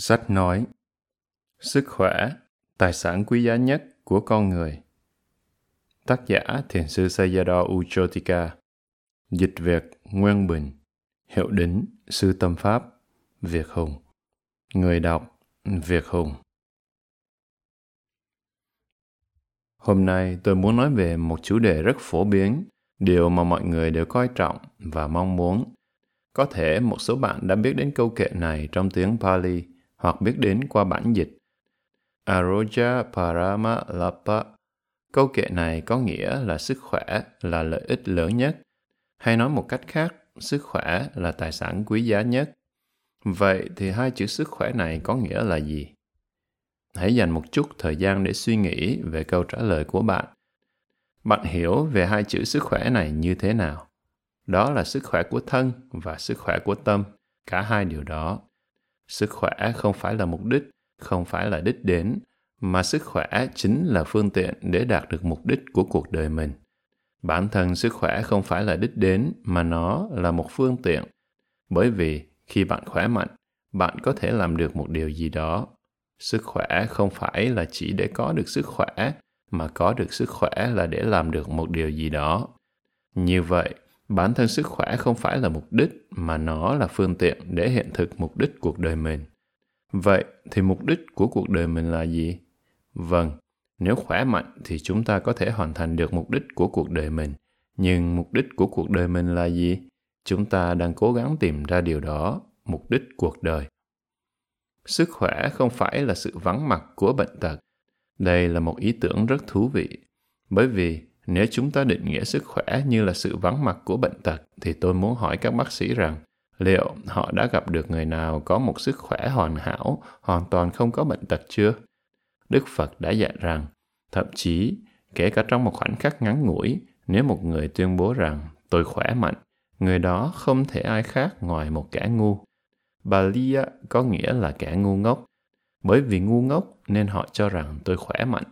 Sách nói Sức khỏe, tài sản quý giá nhất của con người. Tác giả Thiền sư Sayadaw Uchotika Dịch Việt Nguyên Bình Hiệu đính Sư Tâm Pháp Việt Hùng Người đọc Việt Hùng. Hôm nay tôi muốn nói về một chủ đề rất phổ biến, điều mà mọi người đều coi trọng và mong muốn. Có thể một số bạn đã biết đến câu kệ này trong tiếng Pali – hoặc biết đến qua bản dịch. Aroja Parama Lapa Câu kệ này có nghĩa là sức khỏe là lợi ích lớn nhất. Hay nói một cách khác, sức khỏe là tài sản quý giá nhất. Vậy thì hai chữ sức khỏe này có nghĩa là gì? Hãy dành một chút thời gian để suy nghĩ về câu trả lời của bạn. Bạn hiểu về hai chữ sức khỏe này như thế nào? Đó là sức khỏe của thân và sức khỏe của tâm, cả hai điều đó sức khỏe không phải là mục đích, không phải là đích đến, mà sức khỏe chính là phương tiện để đạt được mục đích của cuộc đời mình. Bản thân sức khỏe không phải là đích đến, mà nó là một phương tiện. Bởi vì khi bạn khỏe mạnh, bạn có thể làm được một điều gì đó. Sức khỏe không phải là chỉ để có được sức khỏe, mà có được sức khỏe là để làm được một điều gì đó. Như vậy bản thân sức khỏe không phải là mục đích, mà nó là phương tiện để hiện thực mục đích cuộc đời mình. Vậy thì mục đích của cuộc đời mình là gì? Vâng nếu khỏe mạnh thì chúng ta có thể hoàn thành được mục đích của cuộc đời mình. Nhưng mục đích của cuộc đời mình là gì? Chúng ta đang cố gắng tìm ra điều đó, mục đích cuộc đời. Sức khỏe không phải là sự vắng mặt của bệnh tật. Đây là một ý tưởng rất thú vị, bởi vì nếu chúng ta định nghĩa sức khỏe như là sự vắng mặt của bệnh tật, thì tôi muốn hỏi các bác sĩ rằng, liệu họ đã gặp được người nào có một sức khỏe hoàn hảo, hoàn toàn không có bệnh tật chưa? Đức Phật đã dạy rằng, thậm chí, kể cả trong một khoảnh khắc ngắn ngủi, nếu một người tuyên bố rằng tôi khỏe mạnh, người đó không thể ai khác ngoài một kẻ ngu. Balia có nghĩa là kẻ ngu ngốc. Bởi vì ngu ngốc nên họ cho rằng tôi khỏe mạnh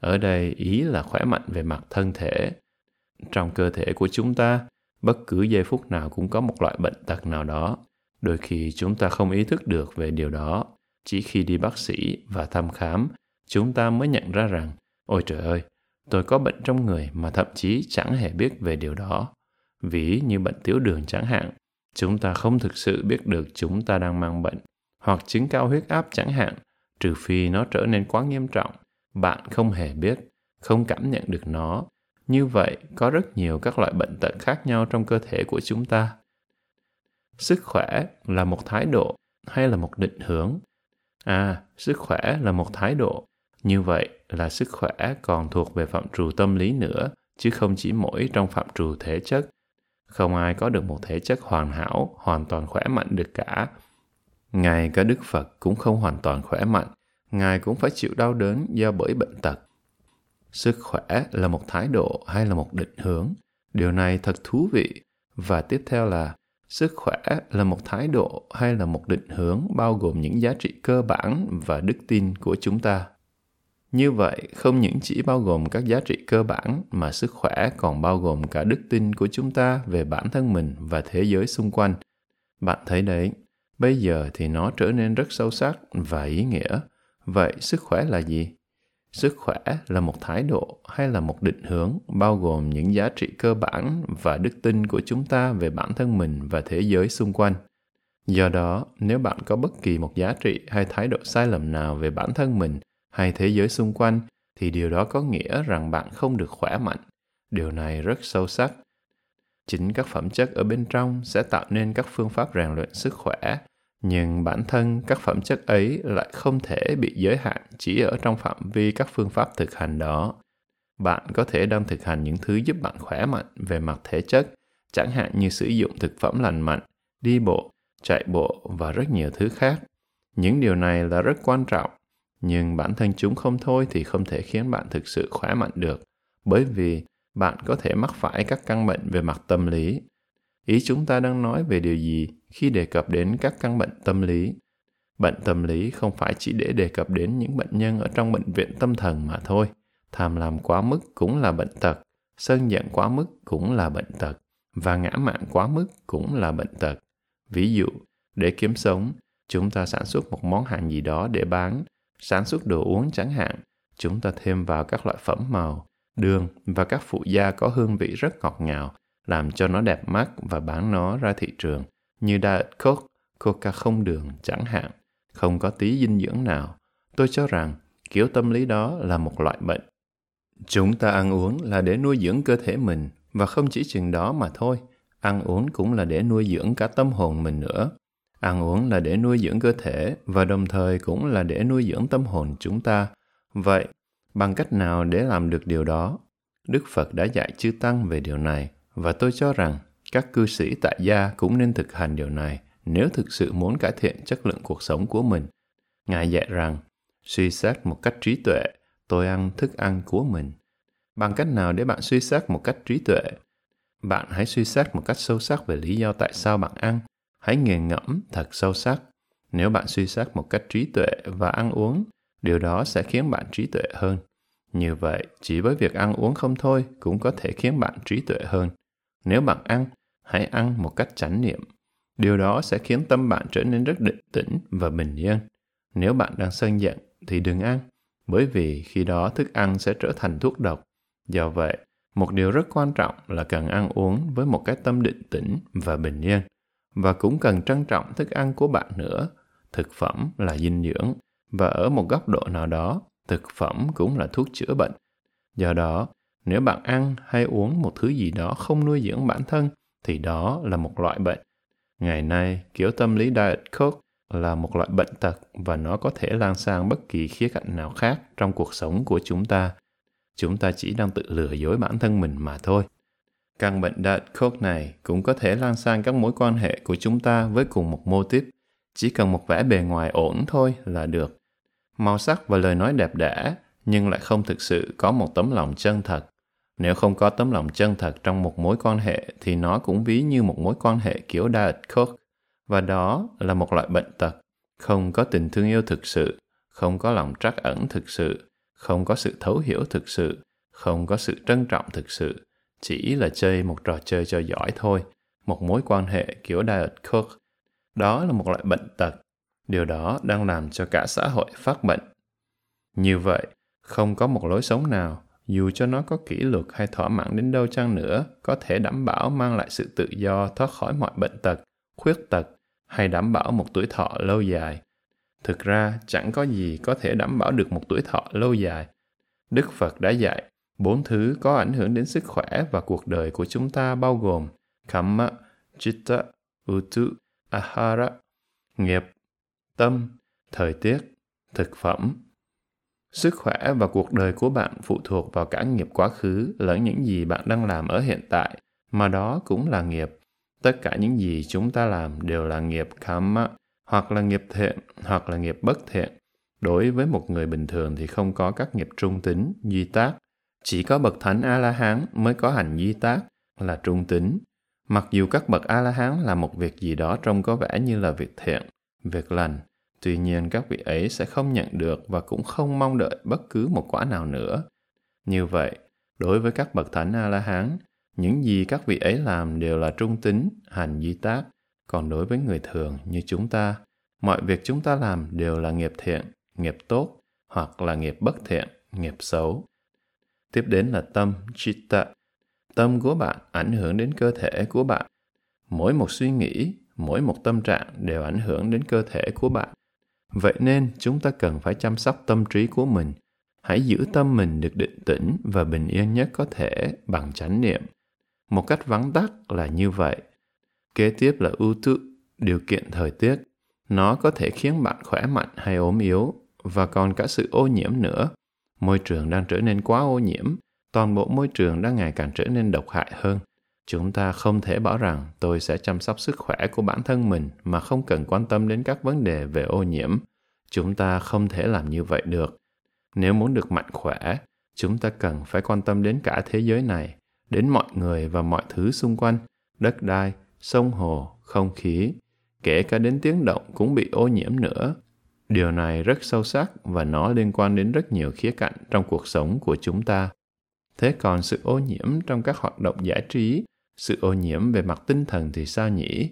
ở đây ý là khỏe mạnh về mặt thân thể. Trong cơ thể của chúng ta, bất cứ giây phút nào cũng có một loại bệnh tật nào đó. Đôi khi chúng ta không ý thức được về điều đó. Chỉ khi đi bác sĩ và thăm khám, chúng ta mới nhận ra rằng, ôi trời ơi, tôi có bệnh trong người mà thậm chí chẳng hề biết về điều đó. Ví như bệnh tiểu đường chẳng hạn, chúng ta không thực sự biết được chúng ta đang mang bệnh, hoặc chứng cao huyết áp chẳng hạn, trừ phi nó trở nên quá nghiêm trọng bạn không hề biết, không cảm nhận được nó. Như vậy, có rất nhiều các loại bệnh tật khác nhau trong cơ thể của chúng ta. Sức khỏe là một thái độ hay là một định hướng? À sức khỏe là một thái độ. Như vậy là sức khỏe còn thuộc về phạm trù tâm lý nữa, chứ không chỉ mỗi trong phạm trù thể chất. Không ai có được một thể chất hoàn hảo, hoàn toàn khỏe mạnh được cả. Ngay cả đức phật cũng không hoàn toàn khỏe mạnh ngài cũng phải chịu đau đớn do bởi bệnh tật. Sức khỏe là một thái độ hay là một định hướng? Điều này thật thú vị. Và tiếp theo là, sức khỏe là một thái độ hay là một định hướng bao gồm những giá trị cơ bản và đức tin của chúng ta? Như vậy, không những chỉ bao gồm các giá trị cơ bản mà sức khỏe còn bao gồm cả đức tin của chúng ta về bản thân mình và thế giới xung quanh. Bạn thấy đấy, bây giờ thì nó trở nên rất sâu sắc và ý nghĩa vậy sức khỏe là gì? Sức khỏe là một thái độ hay là một định hướng bao gồm những giá trị cơ bản và đức tin của chúng ta về bản thân mình và thế giới xung quanh? Do đó, nếu bạn có bất kỳ một giá trị hay thái độ sai lầm nào về bản thân mình hay thế giới xung quanh, thì điều đó có nghĩa rằng bạn không được khỏe mạnh. Điều này rất sâu sắc. Chính các phẩm chất ở bên trong sẽ tạo nên các phương pháp rèn luyện sức khỏe nhưng bản thân các phẩm chất ấy lại không thể bị giới hạn chỉ ở trong phạm vi các phương pháp thực hành đó. Bạn có thể đang thực hành những thứ giúp bạn khỏe mạnh về mặt thể chất, chẳng hạn như sử dụng thực phẩm lành mạnh, đi bộ, chạy bộ và rất nhiều thứ khác. Những điều này là rất quan trọng, nhưng bản thân chúng không thôi thì không thể khiến bạn thực sự khỏe mạnh được, bởi vì bạn có thể mắc phải các căn bệnh về mặt tâm lý. Ý chúng ta đang nói về điều gì khi đề cập đến các căn bệnh tâm lý. Bệnh tâm lý không phải chỉ để đề cập đến những bệnh nhân ở trong bệnh viện tâm thần mà thôi. Tham lam quá mức cũng là bệnh tật sân giận quá mức cũng là bệnh tật và ngã mạn quá mức cũng là bệnh tật. Ví dụ để kiếm sống chúng ta sản xuất một món hàng gì đó để bán, sản xuất đồ uống chẳng hạn, chúng ta thêm vào các loại phẩm màu, đường và các phụ gia có hương vị rất ngọt ngào, làm cho nó đẹp mắt và bán nó ra thị trường, như Diet Coke, Coca không đường chẳng hạn, không có tí dinh dưỡng nào. Tôi cho rằng kiểu tâm lý đó là một loại bệnh. Chúng ta ăn uống là để nuôi dưỡng cơ thể mình và không chỉ chừng đó mà thôi, ăn uống cũng là để nuôi dưỡng cả tâm hồn mình nữa. Ăn uống là để nuôi dưỡng cơ thể và đồng thời cũng là để nuôi dưỡng tâm hồn chúng ta. Vậy, bằng cách nào để làm được điều đó? Đức Phật đã dạy chư Tăng về điều này và tôi cho rằng các cư sĩ tại gia cũng nên thực hành điều này nếu thực sự muốn cải thiện chất lượng cuộc sống của mình. Ngài dạy rằng, suy xét một cách trí tuệ, tôi ăn thức ăn của mình. Bằng cách nào để bạn suy xét một cách trí tuệ? Bạn hãy suy xét một cách sâu sắc về lý do tại sao bạn ăn. Hãy nghiền ngẫm thật sâu sắc. Nếu bạn suy xét một cách trí tuệ và ăn uống, điều đó sẽ khiến bạn trí tuệ hơn. Như vậy, chỉ với việc ăn uống không thôi cũng có thể khiến bạn trí tuệ hơn. Nếu bạn ăn, hãy ăn một cách chánh niệm. Điều đó sẽ khiến tâm bạn trở nên rất định tĩnh và bình yên. Nếu bạn đang sân giận thì đừng ăn, bởi vì khi đó thức ăn sẽ trở thành thuốc độc. Do vậy, một điều rất quan trọng là cần ăn uống với một cái tâm định tĩnh và bình yên. Và cũng cần trân trọng thức ăn của bạn nữa. Thực phẩm là dinh dưỡng, và ở một góc độ nào đó, thực phẩm cũng là thuốc chữa bệnh. Do đó, nếu bạn ăn hay uống một thứ gì đó không nuôi dưỡng bản thân, thì đó là một loại bệnh. Ngày nay, kiểu tâm lý Diet Coke là một loại bệnh tật và nó có thể lan sang bất kỳ khía cạnh nào khác trong cuộc sống của chúng ta. Chúng ta chỉ đang tự lừa dối bản thân mình mà thôi. Căn bệnh Diet Coke này cũng có thể lan sang các mối quan hệ của chúng ta với cùng một mô típ. Chỉ cần một vẻ bề ngoài ổn thôi là được. Màu sắc và lời nói đẹp đẽ, nhưng lại không thực sự có một tấm lòng chân thật nếu không có tấm lòng chân thật trong một mối quan hệ thì nó cũng ví như một mối quan hệ kiểu Diet Coke. Và đó là một loại bệnh tật. Không có tình thương yêu thực sự, không có lòng trắc ẩn thực sự, không có sự thấu hiểu thực sự, không có sự trân trọng thực sự. Chỉ là chơi một trò chơi cho giỏi thôi. Một mối quan hệ kiểu Diet Coke. Đó là một loại bệnh tật. Điều đó đang làm cho cả xã hội phát bệnh. Như vậy, không có một lối sống nào dù cho nó có kỷ luật hay thỏa mãn đến đâu chăng nữa, có thể đảm bảo mang lại sự tự do thoát khỏi mọi bệnh tật, khuyết tật hay đảm bảo một tuổi thọ lâu dài. Thực ra, chẳng có gì có thể đảm bảo được một tuổi thọ lâu dài. Đức Phật đã dạy, bốn thứ có ảnh hưởng đến sức khỏe và cuộc đời của chúng ta bao gồm Kamma, Chitta, Utu, Ahara, nghiệp, tâm, thời tiết, thực phẩm Sức khỏe và cuộc đời của bạn phụ thuộc vào cả nghiệp quá khứ lẫn những gì bạn đang làm ở hiện tại, mà đó cũng là nghiệp. Tất cả những gì chúng ta làm đều là nghiệp karma, hoặc là nghiệp thiện, hoặc là nghiệp bất thiện. Đối với một người bình thường thì không có các nghiệp trung tính, duy tác. Chỉ có bậc thánh A-la-hán mới có hành duy tác, là trung tính. Mặc dù các bậc A-la-hán làm một việc gì đó trông có vẻ như là việc thiện, việc lành, Tuy nhiên các vị ấy sẽ không nhận được và cũng không mong đợi bất cứ một quả nào nữa. Như vậy, đối với các bậc thánh A-la-hán, những gì các vị ấy làm đều là trung tính, hành di tác. Còn đối với người thường như chúng ta, mọi việc chúng ta làm đều là nghiệp thiện, nghiệp tốt, hoặc là nghiệp bất thiện, nghiệp xấu. Tiếp đến là tâm, chitta. Tâm của bạn ảnh hưởng đến cơ thể của bạn. Mỗi một suy nghĩ, mỗi một tâm trạng đều ảnh hưởng đến cơ thể của bạn. Vậy nên chúng ta cần phải chăm sóc tâm trí của mình. Hãy giữ tâm mình được định tĩnh và bình yên nhất có thể bằng chánh niệm. Một cách vắng tắt là như vậy. Kế tiếp là ưu tư, điều kiện thời tiết. Nó có thể khiến bạn khỏe mạnh hay ốm yếu và còn cả sự ô nhiễm nữa. Môi trường đang trở nên quá ô nhiễm, toàn bộ môi trường đang ngày càng trở nên độc hại hơn. Chúng ta không thể bảo rằng tôi sẽ chăm sóc sức khỏe của bản thân mình mà không cần quan tâm đến các vấn đề về ô nhiễm. Chúng ta không thể làm như vậy được. Nếu muốn được mạnh khỏe, chúng ta cần phải quan tâm đến cả thế giới này, đến mọi người và mọi thứ xung quanh, đất đai, sông hồ, không khí, kể cả đến tiếng động cũng bị ô nhiễm nữa. Điều này rất sâu sắc và nó liên quan đến rất nhiều khía cạnh trong cuộc sống của chúng ta. Thế còn sự ô nhiễm trong các hoạt động giải trí sự ô nhiễm về mặt tinh thần thì sao nhỉ?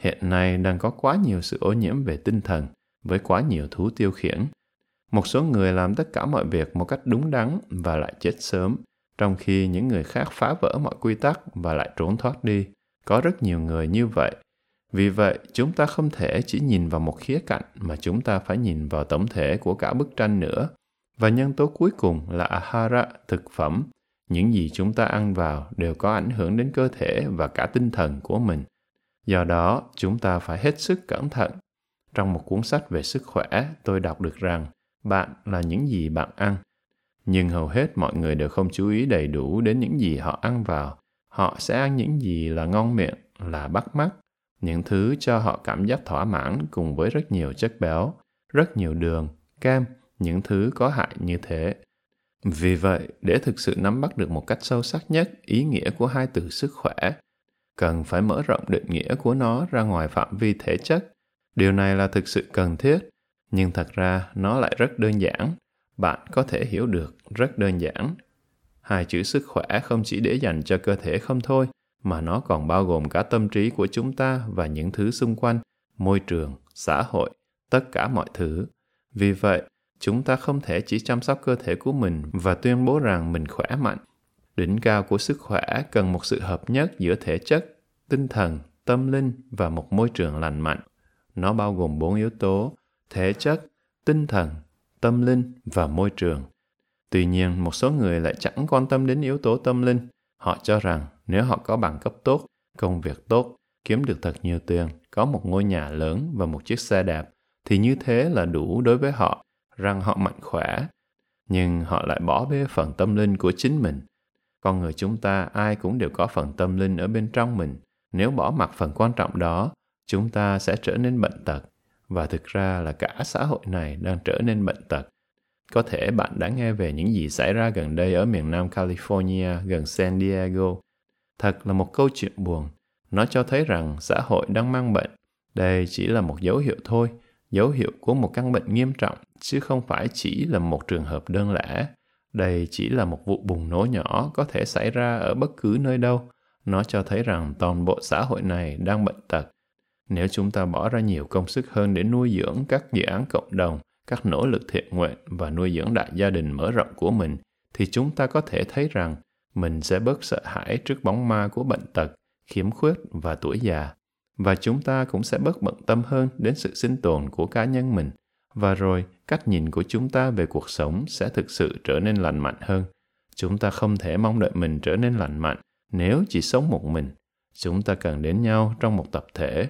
hiện nay đang có quá nhiều sự ô nhiễm về tinh thần với quá nhiều thú tiêu khiển. Một số người làm tất cả mọi việc một cách đúng đắn và lại chết sớm, trong khi những người khác phá vỡ mọi quy tắc và lại trốn thoát đi. Có rất nhiều người như vậy. Vì vậy, chúng ta không thể chỉ nhìn vào một khía cạnh mà chúng ta phải nhìn vào tổng thể của cả bức tranh nữa. Và nhân tố cuối cùng là ahara, thực phẩm. Những gì chúng ta ăn vào đều có ảnh hưởng đến cơ thể và cả tinh thần của mình. Do đó, chúng ta phải hết sức cẩn thận. Trong một cuốn sách về sức khỏe, tôi đọc được rằng bạn là những gì bạn ăn. Nhưng hầu hết mọi người đều không chú ý đầy đủ đến những gì họ ăn vào. Họ sẽ ăn những gì là ngon miệng, là bắt mắt, những thứ cho họ cảm giác thỏa mãn cùng với rất nhiều chất béo, rất nhiều đường, kem những thứ có hại như thế. Vì vậy, để thực sự nắm bắt được một cách sâu sắc nhất ý nghĩa của hai từ sức khỏe, cần phải mở rộng định nghĩa của nó ra ngoài phạm vi thể chất. Điều này là thực sự cần thiết, nhưng thật ra nó lại rất đơn giản. Bạn có thể hiểu được rất đơn giản. Hai chữ sức khỏe không chỉ để dành cho cơ thể không thôi, mà nó còn bao gồm cả tâm trí của chúng ta và những thứ xung quanh, môi trường, xã hội, tất cả mọi thứ. Vì vậy, chúng ta không thể chỉ chăm sóc cơ thể của mình và tuyên bố rằng mình khỏe mạnh. Đỉnh cao của sức khỏe cần một sự hợp nhất giữa thể chất, tinh thần, tâm linh và một môi trường lành mạnh. Nó bao gồm bốn yếu tố thể chất, tinh thần, tâm linh và môi trường. Tuy nhiên, một số người lại chẳng quan tâm đến yếu tố tâm linh. Họ cho rằng nếu họ có bằng cấp tốt, công việc tốt, kiếm được thật nhiều tiền, có một ngôi nhà lớn và một chiếc xe đạp thì như thế là đủ đối với họ rằng họ mạnh khỏe, nhưng họ lại bỏ bê phần tâm linh của chính mình. Con người chúng ta ai cũng đều có phần tâm linh ở bên trong mình. Nếu bỏ mặc phần quan trọng đó, chúng ta sẽ trở nên bệnh tật. Và thực ra là cả xã hội này đang trở nên bệnh tật. Có thể bạn đã nghe về những gì xảy ra gần đây ở miền nam california, gần san diego. Thật là một câu chuyện buồn. Nó cho thấy rằng xã hội đang mang bệnh. Đây chỉ là một dấu hiệu thôi, dấu hiệu của một căn bệnh nghiêm trọng chứ không phải chỉ là một trường hợp đơn lẻ. Đây chỉ là một vụ bùng nổ nhỏ có thể xảy ra ở bất cứ nơi đâu. Nó cho thấy rằng toàn bộ xã hội này đang bệnh tật. Nếu chúng ta bỏ ra nhiều công sức hơn để nuôi dưỡng các dự án cộng đồng, các nỗ lực thiện nguyện và nuôi dưỡng đại gia đình mở rộng của mình, thì chúng ta có thể thấy rằng mình sẽ bớt sợ hãi trước bóng ma của bệnh tật, khiếm khuyết và tuổi già. Và chúng ta cũng sẽ bớt bận tâm hơn đến sự sinh tồn của cá nhân mình và rồi, cách nhìn của chúng ta về cuộc sống sẽ thực sự trở nên lành mạnh hơn. Chúng ta không thể mong đợi mình trở nên lành mạnh nếu chỉ sống một mình. Chúng ta cần đến nhau trong một tập thể.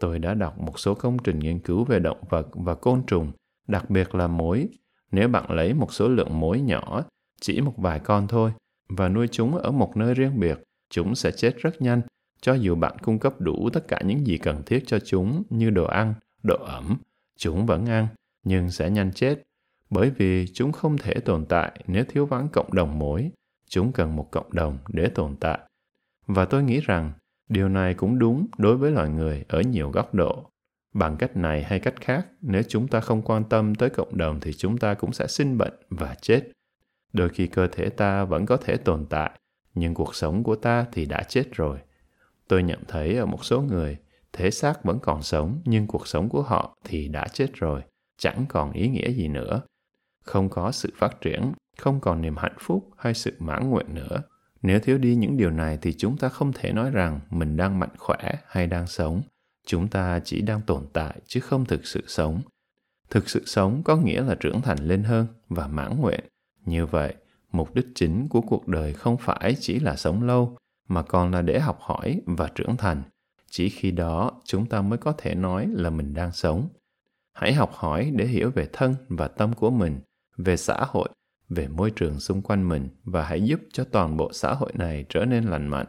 Tôi đã đọc một số công trình nghiên cứu về động vật và côn trùng, đặc biệt là mối nếu bạn lấy một số lượng mối nhỏ, chỉ một vài con thôi, và nuôi chúng ở một nơi riêng biệt, chúng sẽ chết rất nhanh, cho dù bạn cung cấp đủ tất cả những gì cần thiết cho chúng như đồ ăn độ ẩm, chúng vẫn ăn nhưng sẽ nhanh chết, bởi vì chúng không thể tồn tại nếu thiếu vắng cộng đồng mối chúng cần một cộng đồng để tồn tại. Và tôi nghĩ rằng, điều này cũng đúng đối với loài người ở nhiều góc độ. Bằng cách này hay cách khác, nếu chúng ta không quan tâm tới cộng đồng thì chúng ta cũng sẽ sinh bệnh và chết. Đôi khi cơ thể ta vẫn có thể tồn tại, nhưng cuộc sống của ta thì đã chết rồi. Tôi nhận thấy ở một số người, thể xác vẫn còn sống nhưng cuộc sống của họ thì đã chết rồi chẳng còn ý nghĩa gì nữa. Không có sự phát triển, không còn niềm hạnh phúc hay sự mãn nguyện nữa. Nếu thiếu đi những điều này thì chúng ta không thể nói rằng mình đang mạnh khỏe hay đang sống. Chúng ta chỉ đang tồn tại chứ không thực sự sống. Thực sự sống có nghĩa là trưởng thành lên hơn và mãn nguyện. Như vậy, mục đích chính của cuộc đời không phải chỉ là sống lâu, mà còn là để học hỏi và trưởng thành. Chỉ khi đó chúng ta mới có thể nói là mình đang sống hãy học hỏi để hiểu về thân và tâm của mình, về xã hội, về môi trường xung quanh mình và hãy giúp cho toàn bộ xã hội này trở nên lành mạnh.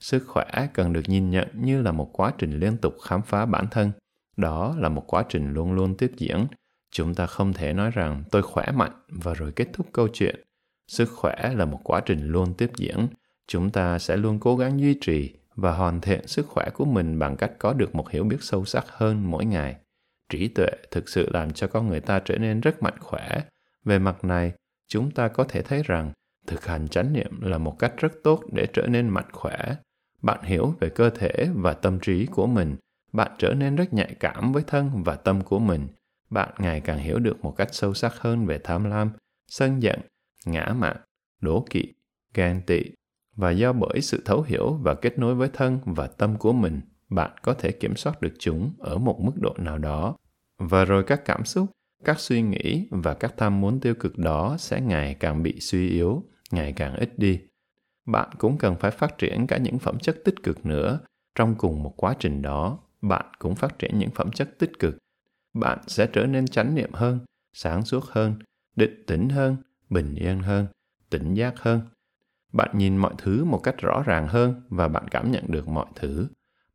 Sức khỏe cần được nhìn nhận như là một quá trình liên tục khám phá bản thân. Đó là một quá trình luôn luôn tiếp diễn. Chúng ta không thể nói rằng tôi khỏe mạnh và rồi kết thúc câu chuyện. Sức khỏe là một quá trình luôn tiếp diễn. Chúng ta sẽ luôn cố gắng duy trì và hoàn thiện sức khỏe của mình bằng cách có được một hiểu biết sâu sắc hơn mỗi ngày trí tuệ thực sự làm cho con người ta trở nên rất mạnh khỏe về mặt này chúng ta có thể thấy rằng thực hành chánh niệm là một cách rất tốt để trở nên mạnh khỏe bạn hiểu về cơ thể và tâm trí của mình bạn trở nên rất nhạy cảm với thân và tâm của mình. Bạn ngày càng hiểu được một cách sâu sắc hơn về tham lam, sân giận, ngã mạn, đố kỵ, ghen tị. Và do bởi sự thấu hiểu và kết nối với thân và tâm của mình, bạn có thể kiểm soát được chúng ở một mức độ nào đó. Và rồi các cảm xúc, các suy nghĩ và các tham muốn tiêu cực đó sẽ ngày càng bị suy yếu, ngày càng ít đi. Bạn cũng cần phải phát triển cả những phẩm chất tích cực nữa. Trong cùng một quá trình đó, bạn cũng phát triển những phẩm chất tích cực. Bạn sẽ trở nên chánh niệm hơn, sáng suốt hơn, định tĩnh hơn, bình yên hơn, tỉnh giác hơn. Bạn nhìn mọi thứ một cách rõ ràng hơn và bạn cảm nhận được mọi thứ.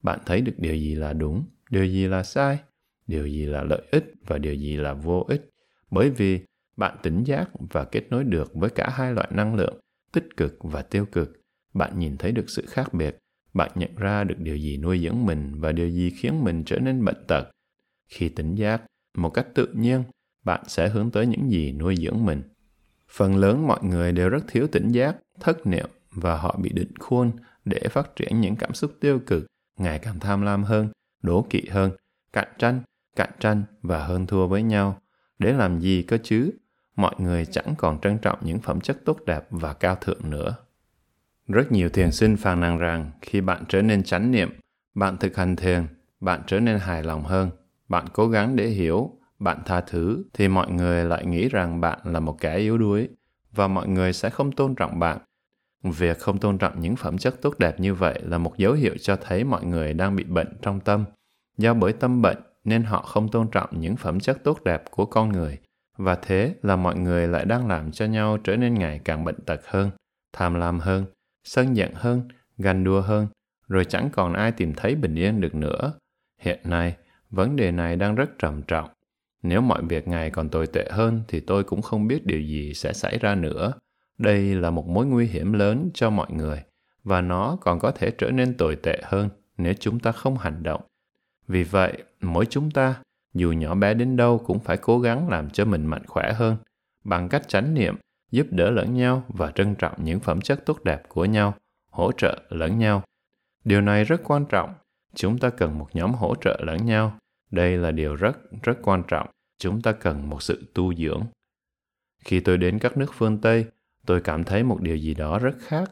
Bạn thấy được điều gì là đúng, điều gì là sai, điều gì là lợi ích và điều gì là vô ích. Bởi vì bạn tỉnh giác và kết nối được với cả hai loại năng lượng, tích cực và tiêu cực. Bạn nhìn thấy được sự khác biệt. Bạn nhận ra được điều gì nuôi dưỡng mình và điều gì khiến mình trở nên bệnh tật. Khi tỉnh giác, một cách tự nhiên, bạn sẽ hướng tới những gì nuôi dưỡng mình. Phần lớn mọi người đều rất thiếu tỉnh giác, thất niệm và họ bị định khuôn để phát triển những cảm xúc tiêu cực, ngày càng tham lam hơn, đố kỵ hơn, cạnh tranh, cạnh tranh và hơn thua với nhau. Để làm gì cơ chứ? Mọi người chẳng còn trân trọng những phẩm chất tốt đẹp và cao thượng nữa. Rất nhiều thiền sinh phàn nàn rằng khi bạn trở nên chánh niệm, bạn thực hành thiền, bạn trở nên hài lòng hơn, bạn cố gắng để hiểu, bạn tha thứ, thì mọi người lại nghĩ rằng bạn là một kẻ yếu đuối và mọi người sẽ không tôn trọng bạn. Việc không tôn trọng những phẩm chất tốt đẹp như vậy là một dấu hiệu cho thấy mọi người đang bị bệnh trong tâm. Do bởi tâm bệnh nên họ không tôn trọng những phẩm chất tốt đẹp của con người và thế là mọi người lại đang làm cho nhau trở nên ngày càng bệnh tật hơn, tham lam hơn, sân giận hơn, ganh đua hơn, rồi chẳng còn ai tìm thấy bình yên được nữa. Hiện nay, vấn đề này đang rất trầm trọng. Nếu mọi việc ngày còn tồi tệ hơn thì tôi cũng không biết điều gì sẽ xảy ra nữa. Đây là một mối nguy hiểm lớn cho mọi người và nó còn có thể trở nên tồi tệ hơn nếu chúng ta không hành động. Vì vậy, mỗi chúng ta, dù nhỏ bé đến đâu cũng phải cố gắng làm cho mình mạnh khỏe hơn bằng cách chánh niệm, giúp đỡ lẫn nhau và trân trọng những phẩm chất tốt đẹp của nhau, hỗ trợ lẫn nhau. Điều này rất quan trọng. Chúng ta cần một nhóm hỗ trợ lẫn nhau. Đây là điều rất, rất quan trọng. Chúng ta cần một sự tu dưỡng. Khi tôi đến các nước phương Tây, tôi cảm thấy một điều gì đó rất khác.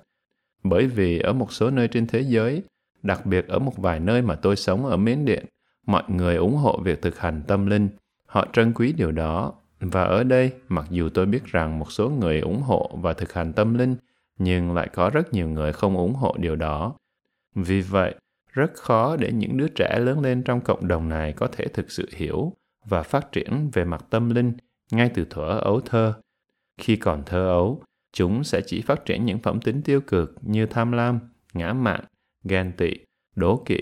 Bởi vì ở một số nơi trên thế giới, đặc biệt ở một vài nơi mà tôi sống ở Miến Điện, mọi người ủng hộ việc thực hành tâm linh. Họ trân quý điều đó và ở đây, mặc dù tôi biết rằng một số người ủng hộ và thực hành tâm linh, nhưng lại có rất nhiều người không ủng hộ điều đó. Vì vậy, rất khó để những đứa trẻ lớn lên trong cộng đồng này có thể thực sự hiểu và phát triển về mặt tâm linh ngay từ thuở ấu thơ. Khi còn thơ ấu, chúng sẽ chỉ phát triển những phẩm tính tiêu cực như tham lam, ngã mạn, ghen tị, đố kỵ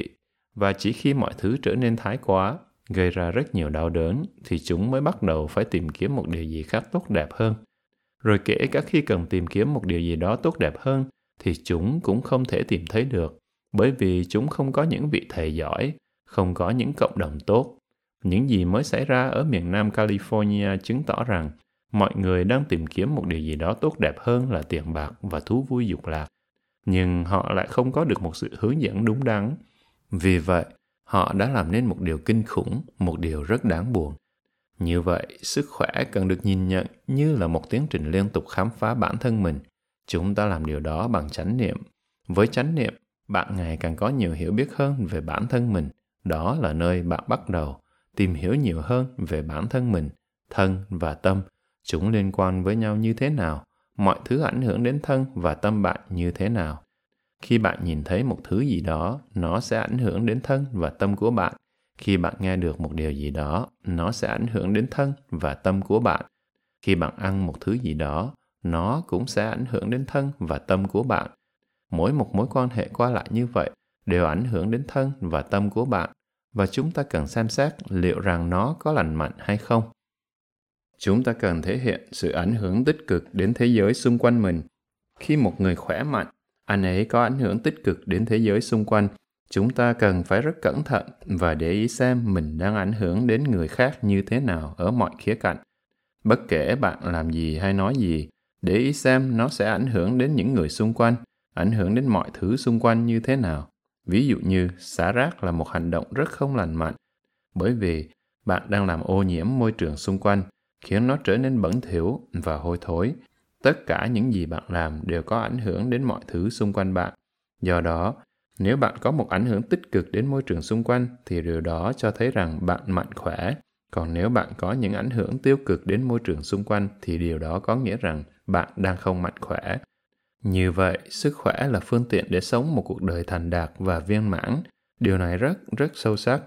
và chỉ khi mọi thứ trở nên thái quá gây ra rất nhiều đau đớn thì chúng mới bắt đầu phải tìm kiếm một điều gì khác tốt đẹp hơn. Rồi kể cả khi cần tìm kiếm một điều gì đó tốt đẹp hơn thì chúng cũng không thể tìm thấy được bởi vì chúng không có những vị thầy giỏi, không có những cộng đồng tốt. Những gì mới xảy ra ở miền Nam California chứng tỏ rằng mọi người đang tìm kiếm một điều gì đó tốt đẹp hơn là tiền bạc và thú vui dục lạc. Nhưng họ lại không có được một sự hướng dẫn đúng đắn. Vì vậy, họ đã làm nên một điều kinh khủng, một điều rất đáng buồn. Như vậy, sức khỏe cần được nhìn nhận như là một tiến trình liên tục khám phá bản thân mình. Chúng ta làm điều đó bằng chánh niệm. Với chánh niệm, bạn ngày càng có nhiều hiểu biết hơn về bản thân mình. Đó là nơi bạn bắt đầu tìm hiểu nhiều hơn về bản thân mình, thân và tâm. Chúng liên quan với nhau như thế nào? Mọi thứ ảnh hưởng đến thân và tâm bạn như thế nào? khi bạn nhìn thấy một thứ gì đó, nó sẽ ảnh hưởng đến thân và tâm của bạn khi bạn nghe được một điều gì đó, nó sẽ ảnh hưởng đến thân và tâm của bạn khi bạn ăn một thứ gì đó, nó cũng sẽ ảnh hưởng đến thân và tâm của bạn mỗi một mối quan hệ qua lại như vậy đều ảnh hưởng đến thân và tâm của bạn và chúng ta cần xem xét liệu rằng nó có lành mạnh hay không chúng ta cần thể hiện sự ảnh hưởng tích cực đến thế giới xung quanh mình. Khi một người khỏe mạnh anh ấy có ảnh hưởng tích cực đến thế giới xung quanh. Chúng ta cần phải rất cẩn thận và để ý xem mình đang ảnh hưởng đến người khác như thế nào ở mọi khía cạnh. Bất kể bạn làm gì hay nói gì để ý xem nó sẽ ảnh hưởng đến những người xung quanh ảnh hưởng đến mọi thứ xung quanh như thế nào. Ví dụ như xả rác là một hành động rất không lành mạnh, bởi vì bạn đang làm ô nhiễm môi trường xung quanh, khiến nó trở nên bẩn thỉu và hôi thối. Tất cả những gì bạn làm đều có ảnh hưởng đến mọi thứ xung quanh bạn. Do đó, nếu bạn có một ảnh hưởng tích cực đến môi trường xung quanh thì điều đó cho thấy rằng bạn mạnh khỏe. Còn nếu bạn có những ảnh hưởng tiêu cực đến môi trường xung quanh thì điều đó có nghĩa rằng bạn đang không mạnh khỏe. Như vậy, sức khỏe là phương tiện để sống một cuộc đời thành đạt và viên mãn. Điều này rất, rất sâu sắc.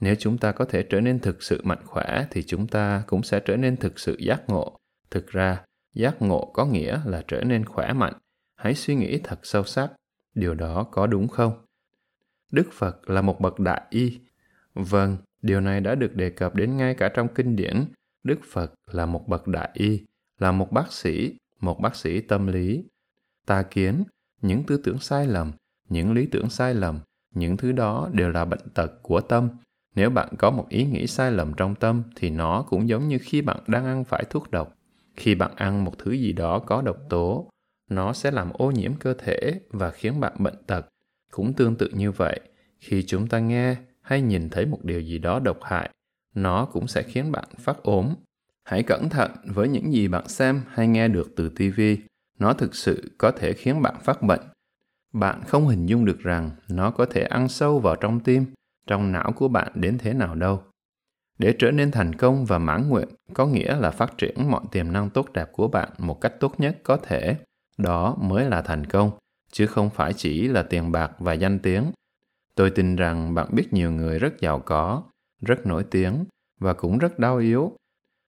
Nếu chúng ta có thể trở nên thực sự mạnh khỏe thì chúng ta cũng sẽ trở nên thực sự giác ngộ. Thực ra, giác ngộ có nghĩa là trở nên khỏe mạnh. Hãy suy nghĩ thật sâu sắc. Điều đó có đúng không? Đức phật là một bậc đại y. Vâng điều này đã được đề cập đến ngay cả trong kinh điển. Đức phật là một bậc đại y là một bác sĩ một bác sĩ tâm lý. Ta kiến những tư tưởng sai lầm những lý tưởng sai lầm những thứ đó đều là bệnh tật của tâm nếu bạn có một ý nghĩ sai lầm trong tâm thì nó cũng giống như khi bạn đang ăn phải thuốc độc khi bạn ăn một thứ gì đó có độc tố nó sẽ làm ô nhiễm cơ thể và khiến bạn bệnh tật. Cũng tương tự như vậy, khi chúng ta nghe hay nhìn thấy một điều gì đó độc hại, nó cũng sẽ khiến bạn phát ốm. Hãy cẩn thận với những gì bạn xem hay nghe được từ TV. Nó thực sự có thể khiến bạn phát bệnh. Bạn không hình dung được rằng nó có thể ăn sâu vào trong tim, trong não của bạn đến thế nào đâu. Để trở nên thành công và mãn nguyện có nghĩa là phát triển mọi tiềm năng tốt đẹp của bạn một cách tốt nhất có thể đó mới là thành công, chứ không phải chỉ là tiền bạc và danh tiếng. Tôi tin rằng bạn biết nhiều người rất giàu có, rất nổi tiếng và cũng rất đau yếu.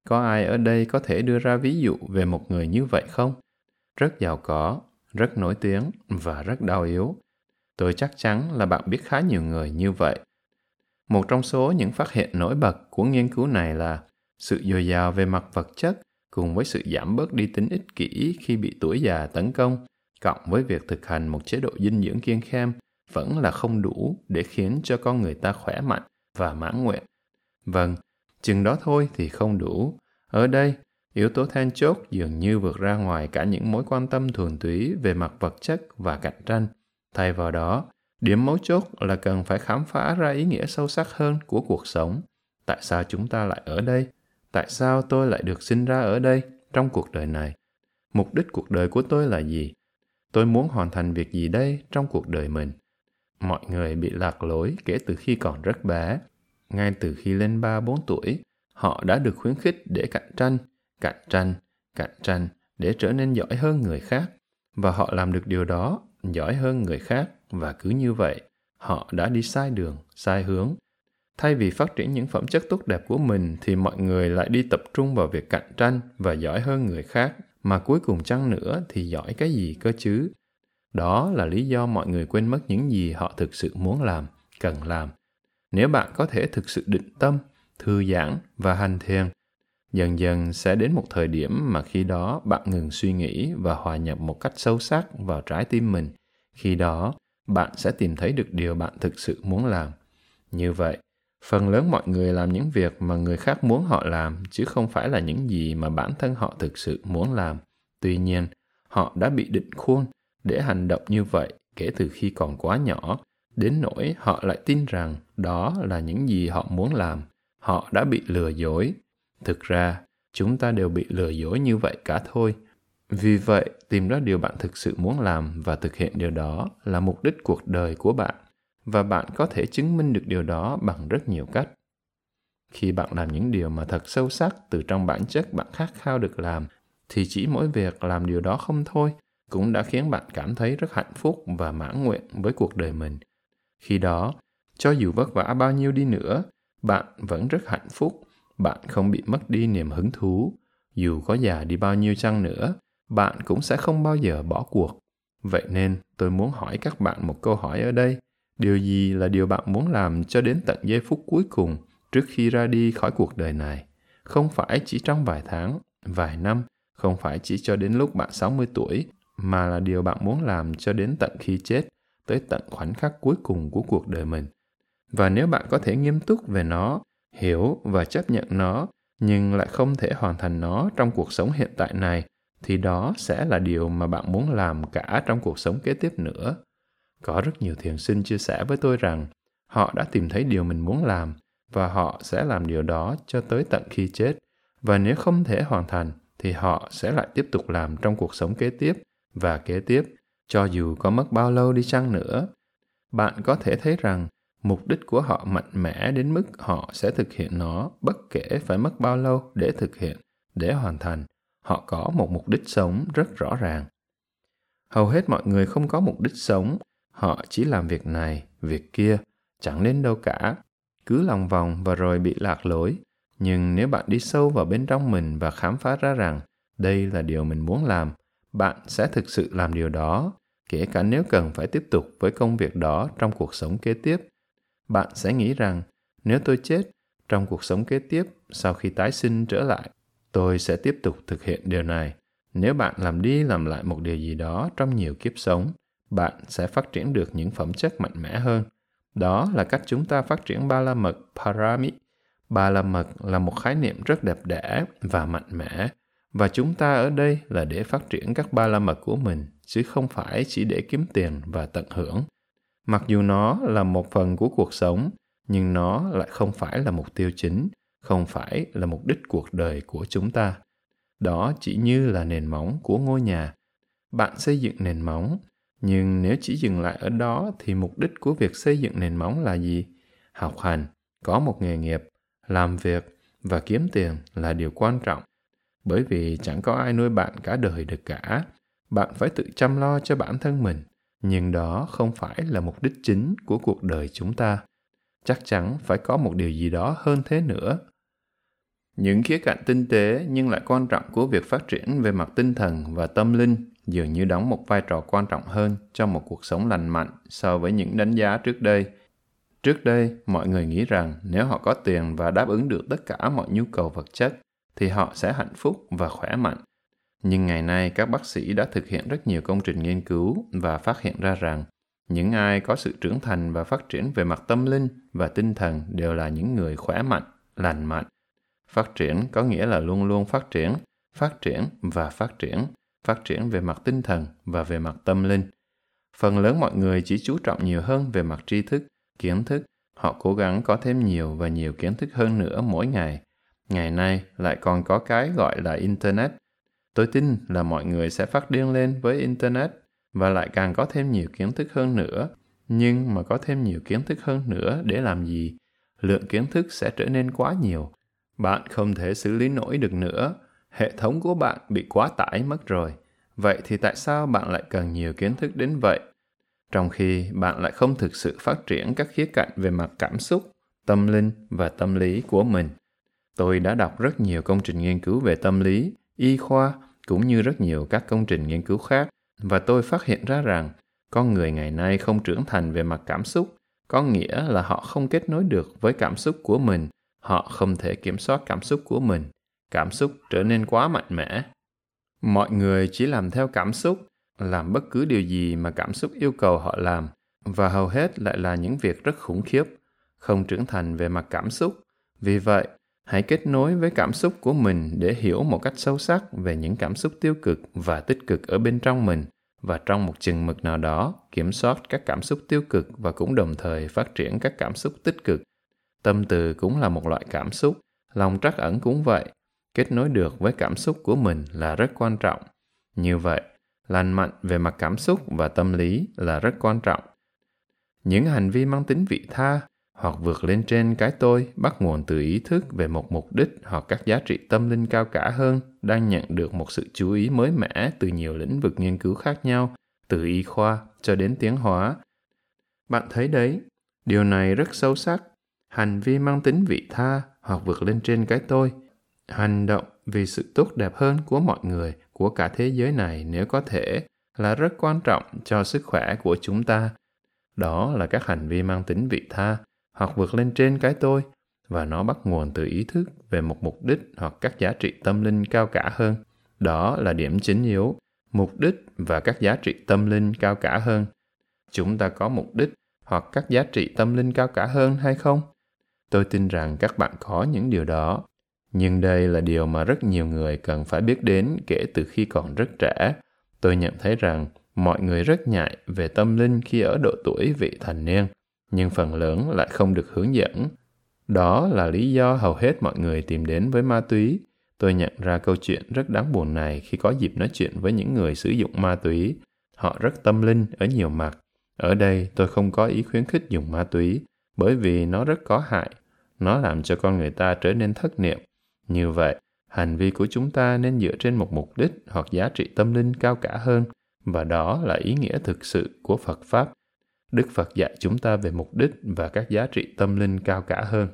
Có ai ở đây có thể đưa ra ví dụ về một người như vậy không? Rất giàu có, rất nổi tiếng và rất đau yếu. Tôi chắc chắn là bạn biết khá nhiều người như vậy. Một trong số những phát hiện nổi bật của nghiên cứu này là sự dồi dào về mặt vật chất cùng với sự giảm bớt đi tính ích kỷ khi bị tuổi già tấn công, cộng với việc thực hành một chế độ dinh dưỡng kiêng khem vẫn là không đủ để khiến cho con người ta khỏe mạnh và mãn nguyện. Vâng, chừng đó thôi thì không đủ. Ở đây, yếu tố then chốt dường như vượt ra ngoài cả những mối quan tâm thuần túy về mặt vật chất và cạnh tranh. Thay vào đó, điểm mấu chốt là cần phải khám phá ra ý nghĩa sâu sắc hơn của cuộc sống. Tại sao chúng ta lại ở đây? tại sao tôi lại được sinh ra ở đây, trong cuộc đời này? Mục đích cuộc đời của tôi là gì? Tôi muốn hoàn thành việc gì đây trong cuộc đời mình? Mọi người bị lạc lối kể từ khi còn rất bé. Ngay từ khi lên ba, bốn tuổi, họ đã được khuyến khích để cạnh tranh cạnh tranh cạnh tranh để trở nên giỏi hơn người khác. Và họ làm được điều đó giỏi hơn người khác và cứ như vậy, họ đã đi sai đường, sai hướng. Thay vì phát triển những phẩm chất tốt đẹp của mình, thì mọi người lại đi tập trung vào việc cạnh tranh và giỏi hơn người khác. Mà cuối cùng chăng nữa thì giỏi cái gì cơ chứ? Đó là lý do mọi người quên mất những gì họ thực sự muốn làm, cần làm. Nếu bạn có thể thực sự định tâm, thư giãn và hành thiền, dần dần sẽ đến một thời điểm mà khi đó bạn ngừng suy nghĩ và hòa nhập một cách sâu sắc vào trái tim mình. Khi đó bạn sẽ tìm thấy được điều bạn thực sự muốn làm. Như vậy, phần lớn mọi người làm những việc mà người khác muốn họ làm, chứ không phải là những gì mà bản thân họ thực sự muốn làm. Tuy nhiên, họ đã bị định khuôn để hành động như vậy kể từ khi còn quá nhỏ. Đến nỗi họ lại tin rằng đó là những gì họ muốn làm, họ đã bị lừa dối. Thực ra, chúng ta đều bị lừa dối như vậy cả thôi vì vậy, tìm ra điều bạn thực sự muốn làm và thực hiện điều đó là mục đích cuộc đời của bạn, và bạn có thể chứng minh được điều đó bằng rất nhiều cách. Khi bạn làm những điều mà thật sâu sắc từ trong bản chất bạn khát khao được làm, thì chỉ mỗi việc làm điều đó không thôi cũng đã khiến bạn cảm thấy rất hạnh phúc và mãn nguyện với cuộc đời mình. Khi đó, cho dù vất vả bao nhiêu đi nữa, bạn vẫn rất hạnh phúc. Bạn không bị mất đi niềm hứng thú. Dù có già đi bao nhiêu chăng nữa bạn cũng sẽ không bao giờ bỏ cuộc. Vậy nên tôi muốn hỏi các bạn một câu hỏi ở đây. Điều gì là điều bạn muốn làm cho đến tận giây phút cuối cùng trước khi ra đi khỏi cuộc đời này? Không phải chỉ trong vài tháng, vài năm, không phải chỉ cho đến lúc bạn 60 tuổi, mà là điều bạn muốn làm cho đến tận khi chết, tới tận khoảnh khắc cuối cùng của cuộc đời mình. Và nếu bạn có thể nghiêm túc về nó, hiểu và chấp nhận nó, nhưng lại không thể hoàn thành nó trong cuộc sống hiện tại này thì đó sẽ là điều mà bạn muốn làm cả trong cuộc sống kế tiếp nữa Có rất nhiều thiền sinh chia sẻ với tôi rằng họ đã tìm thấy điều mình muốn làm và họ sẽ làm điều đó cho tới tận khi chết. Và nếu không thể hoàn thành thì họ sẽ lại tiếp tục làm trong cuộc sống kế tiếp và kế tiếp, cho dù có mất bao lâu đi chăng nữa. Bạn có thể thấy rằng mục đích của họ mạnh mẽ đến mức họ sẽ thực hiện nó bất kể phải mất bao lâu để thực hiện, để hoàn thành. Họ có một mục đích sống rất rõ ràng. Hầu hết mọi người không có mục đích sống, họ chỉ làm việc này, việc kia, chẳng đến đâu cả. Cứ lòng vòng và rồi bị lạc lối. Nhưng nếu bạn đi sâu vào bên trong mình và khám phá ra rằng đây là điều mình muốn làm, bạn sẽ thực sự làm điều đó, kể cả nếu cần phải tiếp tục với công việc đó trong cuộc sống kế tiếp. Bạn sẽ nghĩ rằng nếu tôi chết trong cuộc sống kế tiếp sau khi tái sinh trở lại, tôi sẽ tiếp tục thực hiện điều này nếu bạn làm đi làm lại một điều gì đó trong nhiều kiếp sống, bạn sẽ phát triển được những phẩm chất mạnh mẽ hơn. Đó là cách chúng ta phát triển ba la mật Parami. Ba la mật là một khái niệm rất đẹp đẽ và mạnh mẽ, và chúng ta ở đây là để phát triển các ba la mật của mình, chứ không phải chỉ để kiếm tiền và tận hưởng. Mặc dù nó là một phần của cuộc sống, nhưng nó lại không phải là mục tiêu chính, không phải là mục đích cuộc đời của chúng ta. Đó chỉ như là nền móng của ngôi nhà. Bạn xây dựng nền móng, nhưng nếu chỉ dừng lại ở đó thì mục đích của việc xây dựng nền móng là gì? Học hành, có một nghề nghiệp, làm việc và kiếm tiền là điều quan trọng. Bởi vì chẳng có ai nuôi bạn cả đời được cả. Bạn phải tự chăm lo cho bản thân mình, nhưng đó không phải là mục đích chính của cuộc đời chúng ta. Chắc chắn phải có một điều gì đó hơn thế nữa những khía cạnh tinh tế nhưng lại quan trọng của việc phát triển về mặt tinh thần và tâm linh dường như đóng một vai trò quan trọng hơn trong một cuộc sống lành mạnh so với những đánh giá trước đây. Trước đây, mọi người nghĩ rằng nếu họ có tiền và đáp ứng được tất cả mọi nhu cầu vật chất, thì họ sẽ hạnh phúc và khỏe mạnh. Nhưng ngày nay, các bác sĩ đã thực hiện rất nhiều công trình nghiên cứu và phát hiện ra rằng những ai có sự trưởng thành và phát triển về mặt tâm linh và tinh thần đều là những người khỏe mạnh, lành mạnh Phát triển có nghĩa là luôn luôn phát triển, phát triển và phát triển, phát triển về mặt tinh thần và về mặt tâm linh. Phần lớn mọi người chỉ chú trọng nhiều hơn về mặt tri thức, kiến thức. Họ cố gắng có thêm nhiều và nhiều kiến thức hơn nữa mỗi ngày. Ngày nay lại còn có cái gọi là Internet. Tôi tin là mọi người sẽ phát điên lên với Internet và lại càng có thêm nhiều kiến thức hơn nữa. Nhưng mà có thêm nhiều kiến thức hơn nữa để làm gì? Lượng kiến thức sẽ trở nên quá nhiều bạn không thể xử lý nổi được nữa. Hệ thống của bạn bị quá tải mất rồi. Vậy thì tại sao bạn lại cần nhiều kiến thức đến vậy? Trong khi bạn lại không thực sự phát triển các khía cạnh về mặt cảm xúc, tâm linh và tâm lý của mình. Tôi đã đọc rất nhiều công trình nghiên cứu về tâm lý, y khoa cũng như rất nhiều các công trình nghiên cứu khác và tôi phát hiện ra rằng con người ngày nay không trưởng thành về mặt cảm xúc có nghĩa là họ không kết nối được với cảm xúc của mình họ không thể kiểm soát cảm xúc của mình. Cảm xúc trở nên quá mạnh mẽ. Mọi người chỉ làm theo cảm xúc, làm bất cứ điều gì mà cảm xúc yêu cầu họ làm, và hầu hết lại là những việc rất khủng khiếp, không trưởng thành về mặt cảm xúc. Vì vậy, hãy kết nối với cảm xúc của mình để hiểu một cách sâu sắc về những cảm xúc tiêu cực và tích cực ở bên trong mình, và trong một chừng mực nào đó, kiểm soát các cảm xúc tiêu cực và cũng đồng thời phát triển các cảm xúc tích cực Tâm từ cũng là một loại cảm xúc, lòng trắc ẩn cũng vậy. Kết nối được với cảm xúc của mình là rất quan trọng. Như vậy, lành mạnh về mặt cảm xúc và tâm lý là rất quan trọng. Những hành vi mang tính vị tha hoặc vượt lên trên cái tôi bắt nguồn từ ý thức về một mục đích hoặc các giá trị tâm linh cao cả hơn đang nhận được một sự chú ý mới mẻ từ nhiều lĩnh vực nghiên cứu khác nhau, từ y khoa cho đến tiến hóa. Bạn thấy đấy, điều này rất sâu sắc hành vi mang tính vị tha hoặc vượt lên trên cái tôi, hành động vì sự tốt đẹp hơn của mọi người, của cả thế giới này nếu có thể, là rất quan trọng cho sức khỏe của chúng ta. Đó là các hành vi mang tính vị tha hoặc vượt lên trên cái tôi, và nó bắt nguồn từ ý thức về một mục đích hoặc các giá trị tâm linh cao cả hơn. Đó là điểm chính yếu. Mục đích và các giá trị tâm linh cao cả hơn. Chúng ta có mục đích hoặc các giá trị tâm linh cao cả hơn hay không? Tôi tin rằng các bạn có những điều đó nhưng đây là điều mà rất nhiều người cần phải biết đến kể từ khi còn rất trẻ tôi nhận thấy rằng Mọi người rất nhạy về tâm linh khi ở độ tuổi vị thành niên, nhưng phần lớn lại không được hướng dẫn. Đó là lý do hầu hết mọi người tìm đến với ma túy. Tôi nhận ra câu chuyện rất đáng buồn này khi có dịp nói chuyện với những người sử dụng ma túy. Họ rất tâm linh ở nhiều mặt. Ở đây tôi không có ý khuyến khích dùng ma túy, bởi vì nó rất có hại. Nó làm cho con người ta trở nên thất niệm. Như vậy, hành vi của chúng ta nên dựa trên một mục đích hoặc giá trị tâm linh cao cả hơn và đó là ý nghĩa thực sự của phật pháp đức phật dạy chúng ta về mục đích và các giá trị tâm linh cao cả hơn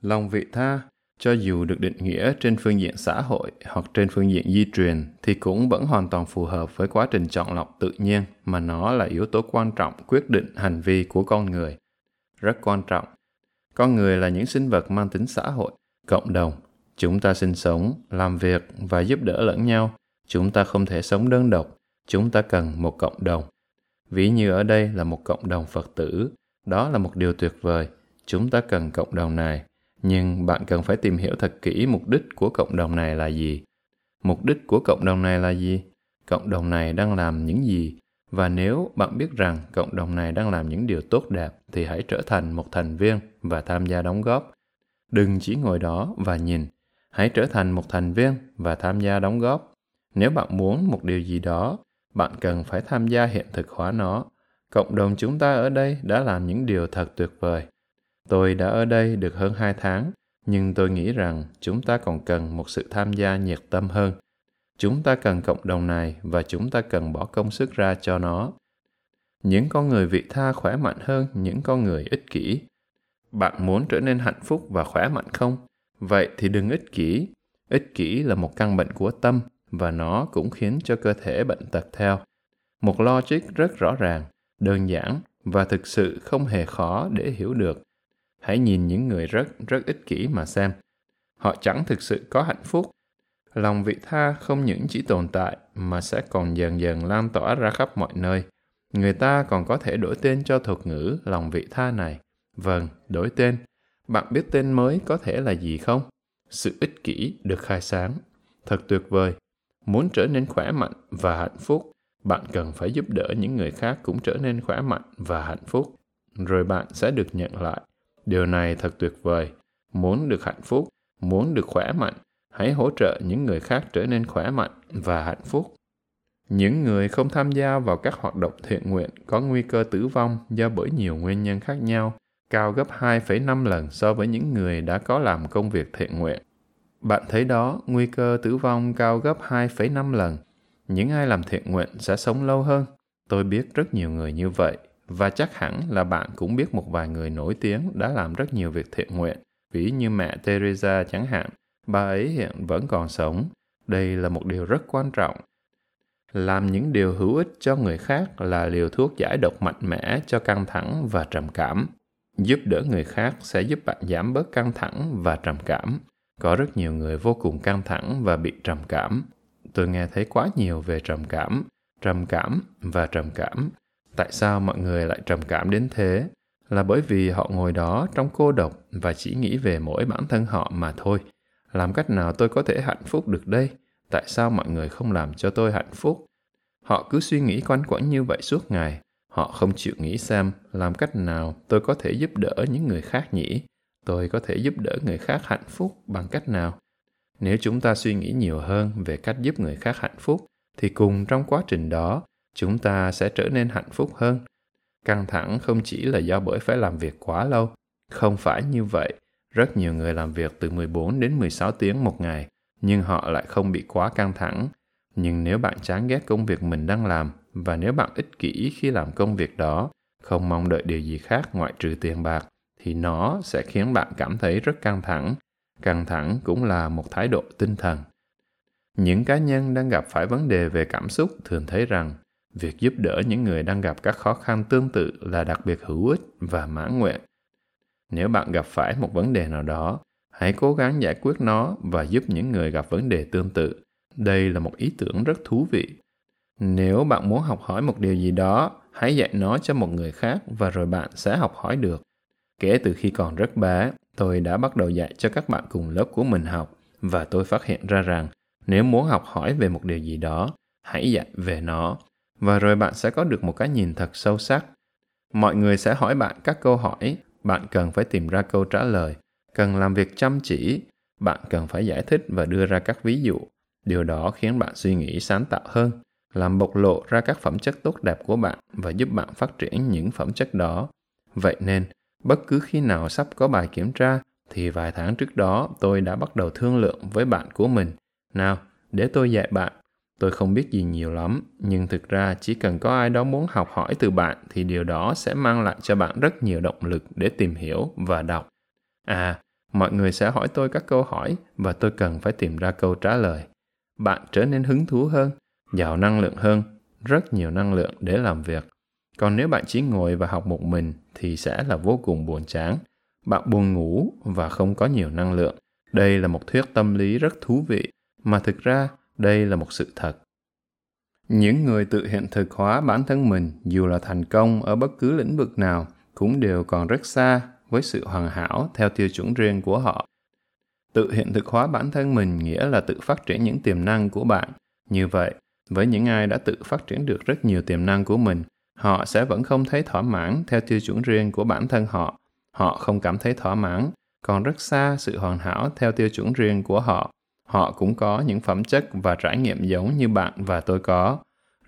lòng vị tha cho dù được định nghĩa trên phương diện xã hội hoặc trên phương diện di truyền thì cũng vẫn hoàn toàn phù hợp với quá trình chọn lọc tự nhiên mà nó là yếu tố quan trọng quyết định hành vi của con người rất quan trọng. Con người là những sinh vật mang tính xã hội, cộng đồng. Chúng ta sinh sống, làm việc và giúp đỡ lẫn nhau. Chúng ta không thể sống đơn độc. Chúng ta cần một cộng đồng. Ví như ở đây là một cộng đồng phật tử. Đó là một điều tuyệt vời. Chúng ta cần cộng đồng này. Nhưng bạn cần phải tìm hiểu thật kỹ mục đích của cộng đồng này là gì. Mục đích của cộng đồng này là gì? Cộng đồng này đang làm những gì? Và nếu bạn biết rằng cộng đồng này đang làm những điều tốt đẹp, thì hãy trở thành một thành viên và tham gia đóng góp. Đừng chỉ ngồi đó và nhìn. Hãy trở thành một thành viên và tham gia đóng góp. Nếu bạn muốn một điều gì đó, bạn cần phải tham gia hiện thực hóa nó. Cộng đồng chúng ta ở đây đã làm những điều thật tuyệt vời. Tôi đã ở đây được hơn hai tháng, nhưng tôi nghĩ rằng chúng ta còn cần một sự tham gia nhiệt tâm hơn chúng ta cần cộng đồng này và chúng ta cần bỏ công sức ra cho nó những con người vị tha khỏe mạnh hơn những con người ích kỷ bạn muốn trở nên hạnh phúc và khỏe mạnh không vậy thì đừng ích kỷ ích kỷ là một căn bệnh của tâm và nó cũng khiến cho cơ thể bệnh tật theo. Một logic rất rõ ràng, đơn giản và thực sự không hề khó để hiểu được. Hãy nhìn những người rất rất ích kỷ mà xem. Họ chẳng thực sự có hạnh phúc. Lòng vị tha không những chỉ tồn tại mà sẽ còn dần dần lan tỏa ra khắp mọi nơi. Người ta còn có thể đổi tên cho thuật ngữ lòng vị tha này. Vâng, đổi tên. Bạn biết tên mới có thể là gì không? Sự ích kỷ được khai sáng. Thật tuyệt vời muốn trở nên khỏe mạnh và hạnh phúc bạn cần phải giúp đỡ những người khác cũng trở nên khỏe mạnh và hạnh phúc rồi bạn sẽ được nhận lại điều này thật tuyệt vời muốn được hạnh phúc muốn được khỏe mạnh hãy hỗ trợ những người khác trở nên khỏe mạnh và hạnh phúc những người không tham gia vào các hoạt động thiện nguyện có nguy cơ tử vong do bởi nhiều nguyên nhân khác nhau, cao gấp 2,5 lần so với những người đã có làm công việc thiện nguyện. Bạn thấy đó, nguy cơ tử vong cao gấp 2,5 lần. Những ai làm thiện nguyện sẽ sống lâu hơn. Tôi biết rất nhiều người như vậy, và chắc hẳn là bạn cũng biết một vài người nổi tiếng đã làm rất nhiều việc thiện nguyện, ví như mẹ Teresa chẳng hạn. Bà ấy hiện vẫn còn sống. Đây là một điều rất quan trọng. Làm những điều hữu ích cho người khác là liều thuốc giải độc mạnh mẽ cho căng thẳng và trầm cảm. Giúp đỡ người khác sẽ giúp bạn giảm bớt căng thẳng và trầm cảm có rất nhiều người vô cùng căng thẳng và bị trầm cảm. Tôi nghe thấy quá nhiều về trầm cảm, trầm cảm và trầm cảm. Tại sao mọi người lại trầm cảm đến thế? Là bởi vì họ ngồi đó trong cô độc và chỉ nghĩ về mỗi bản thân họ mà thôi. Làm cách nào tôi có thể hạnh phúc được đây? Tại sao mọi người không làm cho tôi hạnh phúc? Họ cứ suy nghĩ quanh quẩn như vậy suốt ngày. Họ không chịu nghĩ xem làm cách nào tôi có thể giúp đỡ những người khác nhỉ? tôi có thể giúp đỡ người khác hạnh phúc bằng cách nào nếu chúng ta suy nghĩ nhiều hơn về cách giúp người khác hạnh phúc, thì cùng trong quá trình đó, chúng ta sẽ trở nên hạnh phúc hơn căng thẳng không chỉ là do bởi phải làm việc quá lâu không phải như vậy rất nhiều người làm việc từ 14 đến 16 tiếng một ngày, nhưng họ lại không bị quá căng thẳng. Nhưng nếu bạn chán ghét công việc mình đang làm và nếu bạn ích kỷ khi làm công việc đó, không mong đợi điều gì khác ngoại trừ tiền bạc, thì nó sẽ khiến bạn cảm thấy rất căng thẳng. Căng thẳng cũng là một thái độ tinh thần. Những cá nhân đang gặp phải vấn đề về cảm xúc thường thấy rằng việc giúp đỡ những người đang gặp các khó khăn tương tự là đặc biệt hữu ích và mãn nguyện nếu bạn gặp phải một vấn đề nào đó hãy cố gắng giải quyết nó và giúp những người gặp vấn đề tương tự đây là một ý tưởng rất thú vị nếu bạn muốn học hỏi một điều gì đó hãy dạy nó cho một người khác và rồi bạn sẽ học hỏi được Kể từ khi còn rất bé, tôi đã bắt đầu dạy cho các bạn cùng lớp của mình học và tôi phát hiện ra rằng nếu muốn học hỏi về một điều gì đó, hãy dạy về nó. và rồi bạn sẽ có được một cái nhìn thật sâu sắc. Mọi người sẽ hỏi bạn các câu hỏi, bạn cần phải tìm ra câu trả lời, cần làm việc chăm chỉ, bạn cần phải giải thích và đưa ra các ví dụ. Điều đó khiến bạn suy nghĩ sáng tạo hơn, làm bộc lộ ra các phẩm chất tốt đẹp của bạn và giúp bạn phát triển những phẩm chất đó. Vậy nên, bất cứ khi nào sắp có bài kiểm tra, thì vài tháng trước đó tôi đã bắt đầu thương lượng với bạn của mình. Nào, để tôi dạy bạn. Tôi không biết gì nhiều lắm, nhưng thực ra chỉ cần có ai đó muốn học hỏi từ bạn thì điều đó sẽ mang lại cho bạn rất nhiều động lực để tìm hiểu và đọc. À, mọi người sẽ hỏi tôi các câu hỏi và tôi cần phải tìm ra câu trả lời. Bạn trở nên hứng thú hơn, giàu năng lượng hơn, rất nhiều năng lượng để làm việc. Còn nếu bạn chỉ ngồi và học một mình thì sẽ là vô cùng buồn chán. Bạn buồn ngủ và không có nhiều năng lượng. Đây là một thuyết tâm lý rất thú vị, mà thực ra đây là một sự thật. Những người tự hiện thực hóa bản thân mình dù là thành công ở bất cứ lĩnh vực nào cũng đều còn rất xa với sự hoàn hảo theo tiêu chuẩn riêng của họ. Tự hiện thực hóa bản thân mình nghĩa là tự phát triển những tiềm năng của bạn. Như vậy, với những ai đã tự phát triển được rất nhiều tiềm năng của mình, họ sẽ vẫn không thấy thỏa mãn theo tiêu chuẩn riêng của bản thân họ. Họ không cảm thấy thỏa mãn, còn rất xa sự hoàn hảo theo tiêu chuẩn riêng của họ. Họ cũng có những phẩm chất và trải nghiệm giống như bạn và tôi có.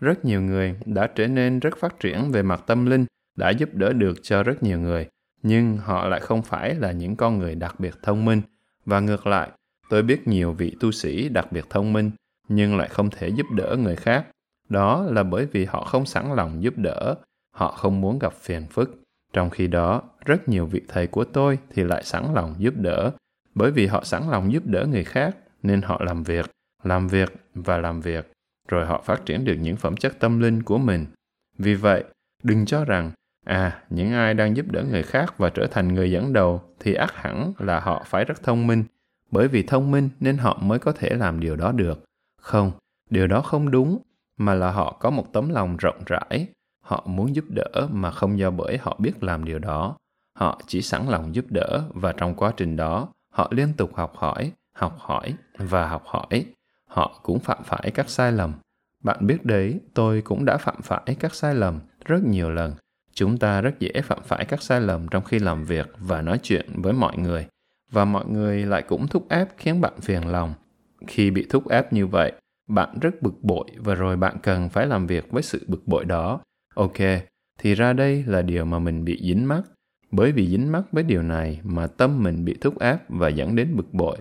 Rất nhiều người đã trở nên rất phát triển về mặt tâm linh, đã giúp đỡ được cho rất nhiều người, nhưng họ lại không phải là những con người đặc biệt thông minh. Và ngược lại, tôi biết nhiều vị tu sĩ đặc biệt thông minh, nhưng lại không thể giúp đỡ người khác. Đó là bởi vì họ không sẵn lòng giúp đỡ, họ không muốn gặp phiền phức. Trong khi đó, rất nhiều vị thầy của tôi thì lại sẵn lòng giúp đỡ, bởi vì họ sẵn lòng giúp đỡ người khác nên họ làm việc, làm việc và làm việc, rồi họ phát triển được những phẩm chất tâm linh của mình. Vì vậy, đừng cho rằng, à, những ai đang giúp đỡ người khác và trở thành người dẫn đầu thì ác hẳn là họ phải rất thông minh, bởi vì thông minh nên họ mới có thể làm điều đó được. Không, điều đó không đúng, mà là họ có một tấm lòng rộng rãi, họ muốn giúp đỡ mà không do bởi họ biết làm điều đó. Họ chỉ sẵn lòng giúp đỡ và trong quá trình đó, họ liên tục học hỏi, học hỏi và học hỏi, họ cũng phạm phải các sai lầm. Bạn biết đấy, tôi cũng đã phạm phải các sai lầm rất nhiều lần. Chúng ta rất dễ phạm phải các sai lầm trong khi làm việc và nói chuyện với mọi người, và mọi người lại cũng thúc ép khiến bạn phiền lòng. Khi bị thúc ép như vậy, bạn rất bực bội và rồi bạn cần phải làm việc với sự bực bội đó. Ok, thì ra đây là điều mà mình bị dính mắc. Bởi vì dính mắc với điều này mà tâm mình bị thúc ép và dẫn đến bực bội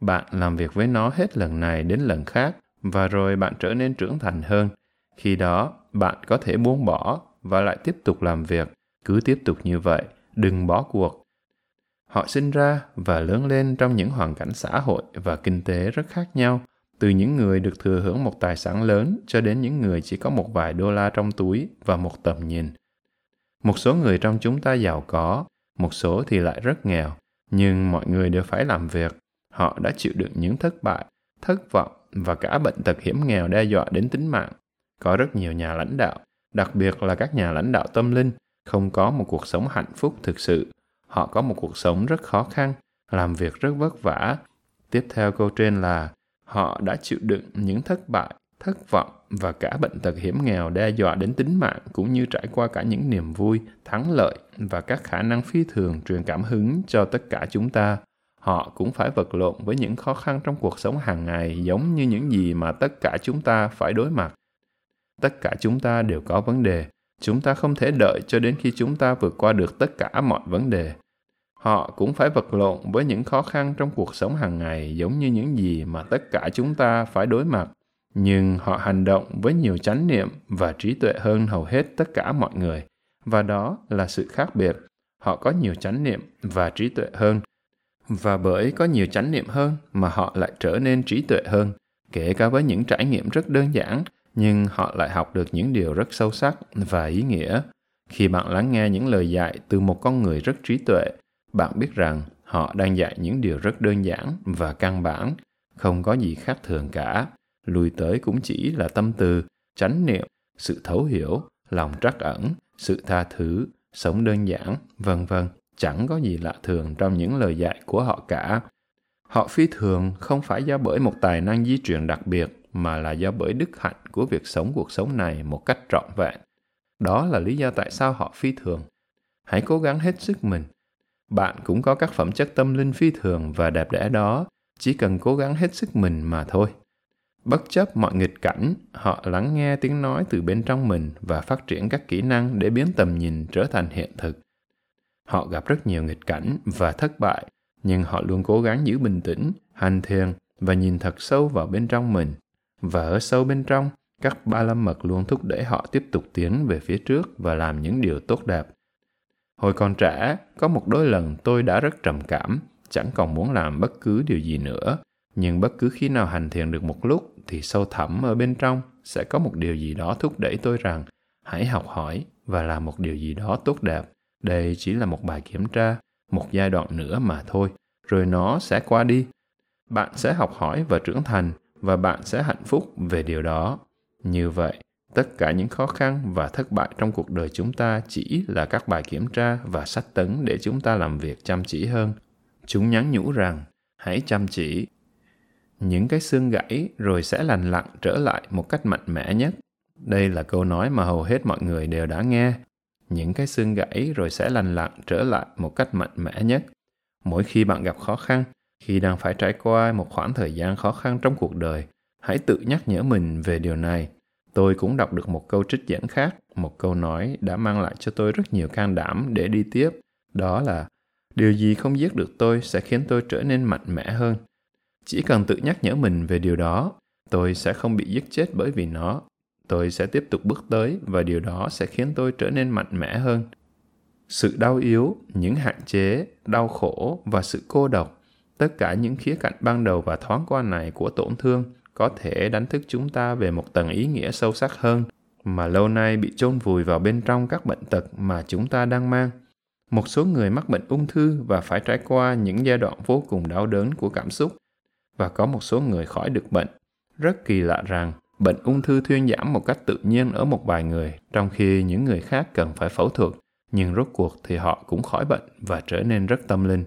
bạn làm việc với nó hết lần này đến lần khác và rồi bạn trở nên trưởng thành hơn. Khi đó, bạn có thể buông bỏ và lại tiếp tục làm việc. Cứ tiếp tục như vậy, đừng bỏ cuộc. Họ sinh ra và lớn lên trong những hoàn cảnh xã hội và kinh tế rất khác nhau, từ những người được thừa hưởng một tài sản lớn cho đến những người chỉ có một vài đô la trong túi và một tầm nhìn. Một số người trong chúng ta giàu có, một số thì lại rất nghèo, nhưng mọi người đều phải làm việc họ đã chịu đựng những thất bại, thất vọng và cả bệnh tật hiểm nghèo đe dọa đến tính mạng. Có rất nhiều nhà lãnh đạo, đặc biệt là các nhà lãnh đạo tâm linh, không có một cuộc sống hạnh phúc thực sự. Họ có một cuộc sống rất khó khăn, làm việc rất vất vả. Tiếp theo câu trên là họ đã chịu đựng những thất bại, thất vọng và cả bệnh tật hiểm nghèo đe dọa đến tính mạng cũng như trải qua cả những niềm vui, thắng lợi và các khả năng phi thường truyền cảm hứng cho tất cả chúng ta họ cũng phải vật lộn với những khó khăn trong cuộc sống hàng ngày, giống như những gì mà tất cả chúng ta phải đối mặt. Tất cả chúng ta đều có vấn đề. Chúng ta không thể đợi cho đến khi chúng ta vượt qua được tất cả mọi vấn đề. Họ cũng phải vật lộn với những khó khăn trong cuộc sống hàng ngày, giống như những gì mà tất cả chúng ta phải đối mặt. Nhưng họ hành động với nhiều chánh niệm và trí tuệ hơn hầu hết tất cả mọi người. Và đó là sự khác biệt. Họ có nhiều chánh niệm và trí tuệ hơn và bởi có nhiều chánh niệm hơn mà họ lại trở nên trí tuệ hơn, kể cả với những trải nghiệm rất đơn giản, nhưng họ lại học được những điều rất sâu sắc và ý nghĩa. Khi bạn lắng nghe những lời dạy từ một con người rất trí tuệ, bạn biết rằng họ đang dạy những điều rất đơn giản và căn bản, không có gì khác thường cả. Lùi tới cũng chỉ là tâm từ, chánh niệm, sự thấu hiểu, lòng trắc ẩn, sự tha thứ, sống đơn giản, vân vân chẳng có gì lạ thường trong những lời dạy của họ cả họ phi thường không phải do bởi một tài năng di truyền đặc biệt mà là do bởi đức hạnh của việc sống cuộc sống này một cách trọn vẹn. Đó là lý do tại sao họ phi thường. Hãy cố gắng hết sức mình. Bạn cũng có các phẩm chất tâm linh phi thường và đẹp đẽ đó, chỉ cần cố gắng hết sức mình mà thôi. Bất chấp mọi nghịch cảnh, họ lắng nghe tiếng nói từ bên trong mình và phát triển các kỹ năng để biến tầm nhìn trở thành hiện thực. Họ gặp rất nhiều nghịch cảnh và thất bại, nhưng họ luôn cố gắng giữ bình tĩnh, hành thiền và nhìn thật sâu vào bên trong mình. Và ở sâu bên trong, các ba lâm mật luôn thúc đẩy họ tiếp tục tiến về phía trước và làm những điều tốt đẹp. Hồi còn trẻ, có một đôi lần tôi đã rất trầm cảm, chẳng còn muốn làm bất cứ điều gì nữa. Nhưng bất cứ khi nào hành thiền được một lúc thì sâu thẳm ở bên trong sẽ có một điều gì đó thúc đẩy tôi rằng hãy học hỏi và làm một điều gì đó tốt đẹp. Đây chỉ là một bài kiểm tra, một giai đoạn nữa mà thôi, rồi nó sẽ qua đi. Bạn sẽ học hỏi và trưởng thành và bạn sẽ hạnh phúc về điều đó. Như vậy, tất cả những khó khăn và thất bại trong cuộc đời chúng ta chỉ là các bài kiểm tra và sách tấn để chúng ta làm việc chăm chỉ hơn. Chúng nhắn nhủ rằng, hãy chăm chỉ. Những cái xương gãy rồi sẽ lành lặn trở lại một cách mạnh mẽ nhất. Đây là câu nói mà hầu hết mọi người đều đã nghe. Những cái xương gãy rồi sẽ lành lặn trở lại một cách mạnh mẽ nhất. Mỗi khi bạn gặp khó khăn, khi đang phải trải qua một khoảng thời gian khó khăn trong cuộc đời, hãy tự nhắc nhở mình về điều này. Tôi cũng đọc được một câu trích dẫn khác, một câu nói đã mang lại cho tôi rất nhiều can đảm để đi tiếp. Đó là, điều gì không giết được tôi sẽ khiến tôi trở nên mạnh mẽ hơn. Chỉ cần tự nhắc nhở mình về điều đó, tôi sẽ không bị giết chết bởi vì nó. Tôi sẽ tiếp tục bước tới và điều đó sẽ khiến tôi trở nên mạnh mẽ hơn. Sự đau yếu, những hạn chế, đau khổ và sự cô độc, tất cả những khía cạnh ban đầu và thoáng qua này của tổn thương có thể đánh thức chúng ta về một tầng ý nghĩa sâu sắc hơn mà lâu nay bị chôn vùi vào bên trong các bệnh tật mà chúng ta đang mang. Một số người mắc bệnh ung thư và phải trải qua những giai đoạn vô cùng đau đớn của cảm xúc và có một số người khỏi được bệnh. Rất kỳ lạ rằng bệnh ung thư thuyên giảm một cách tự nhiên ở một vài người, trong khi những người khác cần phải phẫu thuật, nhưng rốt cuộc thì họ cũng khỏi bệnh và trở nên rất tâm linh.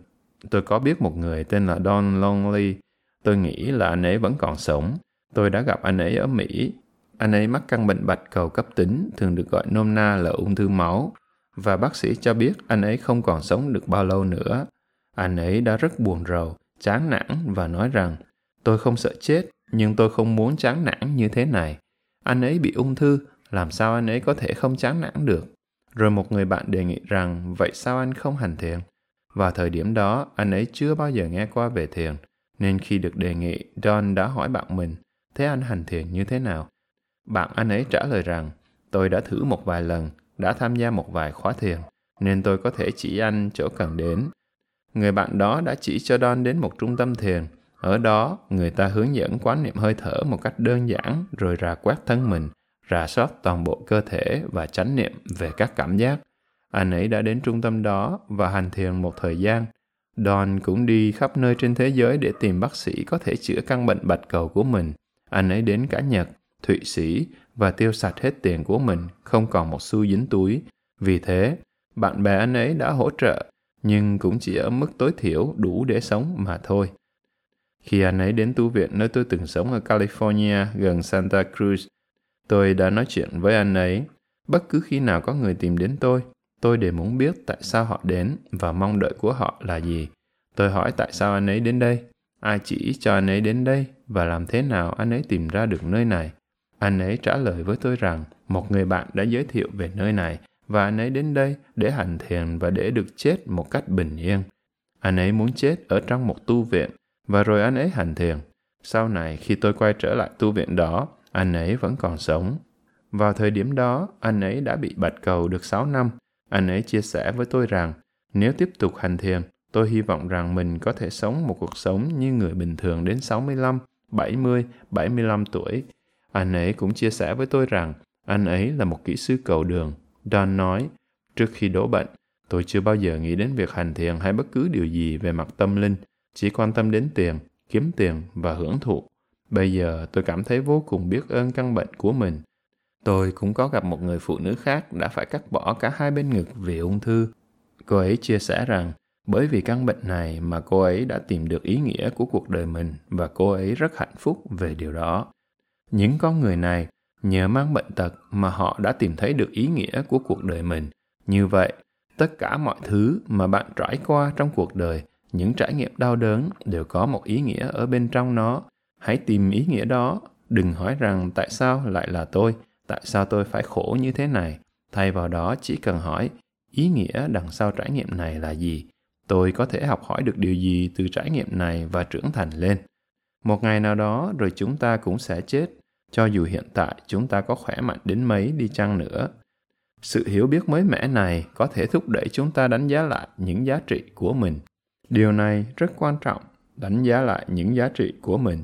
Tôi có biết một người tên là Don Longley Tôi nghĩ là anh ấy vẫn còn sống. Tôi đã gặp anh ấy ở Mỹ. Anh ấy mắc căn bệnh bạch cầu cấp tính, thường được gọi nôm na là ung thư máu. Và bác sĩ cho biết anh ấy không còn sống được bao lâu nữa. Anh ấy đã rất buồn rầu, chán nản và nói rằng tôi không sợ chết, nhưng tôi không muốn chán nản như thế này. Anh ấy bị ung thư, làm sao anh ấy có thể không chán nản được? Rồi một người bạn đề nghị rằng vậy sao anh không hành thiền? Vào thời điểm đó, anh ấy chưa bao giờ nghe qua về thiền nên khi được đề nghị, Don đã hỏi bạn mình, thế anh hành thiền như thế nào? Bạn anh ấy trả lời rằng, tôi đã thử một vài lần, đã tham gia một vài khóa thiền, nên tôi có thể chỉ anh chỗ cần đến. Người bạn đó đã chỉ cho Don đến một trung tâm thiền. Ở đó, người ta hướng dẫn quán niệm hơi thở một cách đơn giản rồi rà quét thân mình, rà soát toàn bộ cơ thể và chánh niệm về các cảm giác. Anh ấy đã đến trung tâm đó và hành thiền một thời gian Don cũng đi khắp nơi trên thế giới để tìm bác sĩ có thể chữa căn bệnh bạch cầu của mình. Anh ấy đến cả Nhật, Thụy Sĩ và tiêu sạch hết tiền của mình, không còn một xu dính túi. Vì thế, bạn bè anh ấy đã hỗ trợ, nhưng cũng chỉ ở mức tối thiểu đủ để sống mà thôi. Khi anh ấy đến tu viện nơi tôi từng sống ở California gần Santa Cruz, tôi đã nói chuyện với anh ấy. Bất cứ khi nào có người tìm đến tôi, Tôi đều muốn biết tại sao họ đến và mong đợi của họ là gì. Tôi hỏi tại sao anh ấy đến đây, ai chỉ cho anh ấy đến đây và làm thế nào anh ấy tìm ra được nơi này. Anh ấy trả lời với tôi rằng một người bạn đã giới thiệu về nơi này và anh ấy đến đây để hành thiền và để được chết một cách bình yên. Anh ấy muốn chết ở trong một tu viện và rồi anh ấy hành thiền. Sau này khi tôi quay trở lại tu viện đó, anh ấy vẫn còn sống. Vào thời điểm đó, anh ấy đã bị bạch cầu được 6 năm anh ấy chia sẻ với tôi rằng, nếu tiếp tục hành thiền, tôi hy vọng rằng mình có thể sống một cuộc sống như người bình thường đến 65, 70, 75 tuổi. Anh ấy cũng chia sẻ với tôi rằng, anh ấy là một kỹ sư cầu đường. Don nói, trước khi đổ bệnh, tôi chưa bao giờ nghĩ đến việc hành thiền hay bất cứ điều gì về mặt tâm linh, chỉ quan tâm đến tiền, kiếm tiền và hưởng thụ. Bây giờ tôi cảm thấy vô cùng biết ơn căn bệnh của mình Tôi cũng có gặp một người phụ nữ khác đã phải cắt bỏ cả hai bên ngực vì ung thư. Cô ấy chia sẻ rằng bởi vì căn bệnh này mà cô ấy đã tìm được ý nghĩa của cuộc đời mình và cô ấy rất hạnh phúc về điều đó. Những con người này, nhờ mang bệnh tật mà họ đã tìm thấy được ý nghĩa của cuộc đời mình. Như vậy, tất cả mọi thứ mà bạn trải qua trong cuộc đời, những trải nghiệm đau đớn đều có một ý nghĩa ở bên trong nó. Hãy tìm ý nghĩa đó, đừng hỏi rằng tại sao lại là tôi, tại sao tôi phải khổ như thế này. Thay vào đó chỉ cần hỏi ý nghĩa đằng sau trải nghiệm này là gì? Tôi có thể học hỏi được điều gì từ trải nghiệm này và trưởng thành lên? Một ngày nào đó rồi chúng ta cũng sẽ chết. Cho dù hiện tại chúng ta có khỏe mạnh đến mấy đi chăng nữa. Sự hiểu biết mới mẻ này có thể thúc đẩy chúng ta đánh giá lại những giá trị của mình điều này rất quan trọng đánh giá lại những giá trị của mình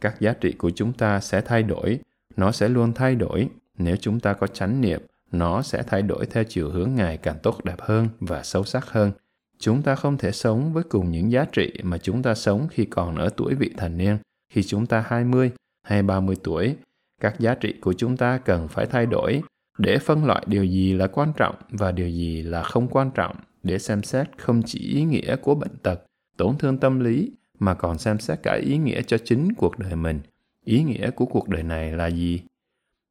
các giá trị của chúng ta sẽ thay đổi nó sẽ luôn thay đổi nếu chúng ta có chánh niệm nó sẽ thay đổi theo chiều hướng ngày càng tốt đẹp hơn và sâu sắc hơn. Chúng ta không thể sống với cùng những giá trị mà chúng ta sống khi còn ở tuổi vị thành niên, khi chúng ta 20 hay 30 tuổi. Các giá trị của chúng ta cần phải thay đổi để phân loại điều gì là quan trọng và điều gì là không quan trọng để xem xét không chỉ ý nghĩa của bệnh tật, tổn thương tâm lý mà còn xem xét cả ý nghĩa cho chính cuộc đời mình. Ý nghĩa của cuộc đời này là gì?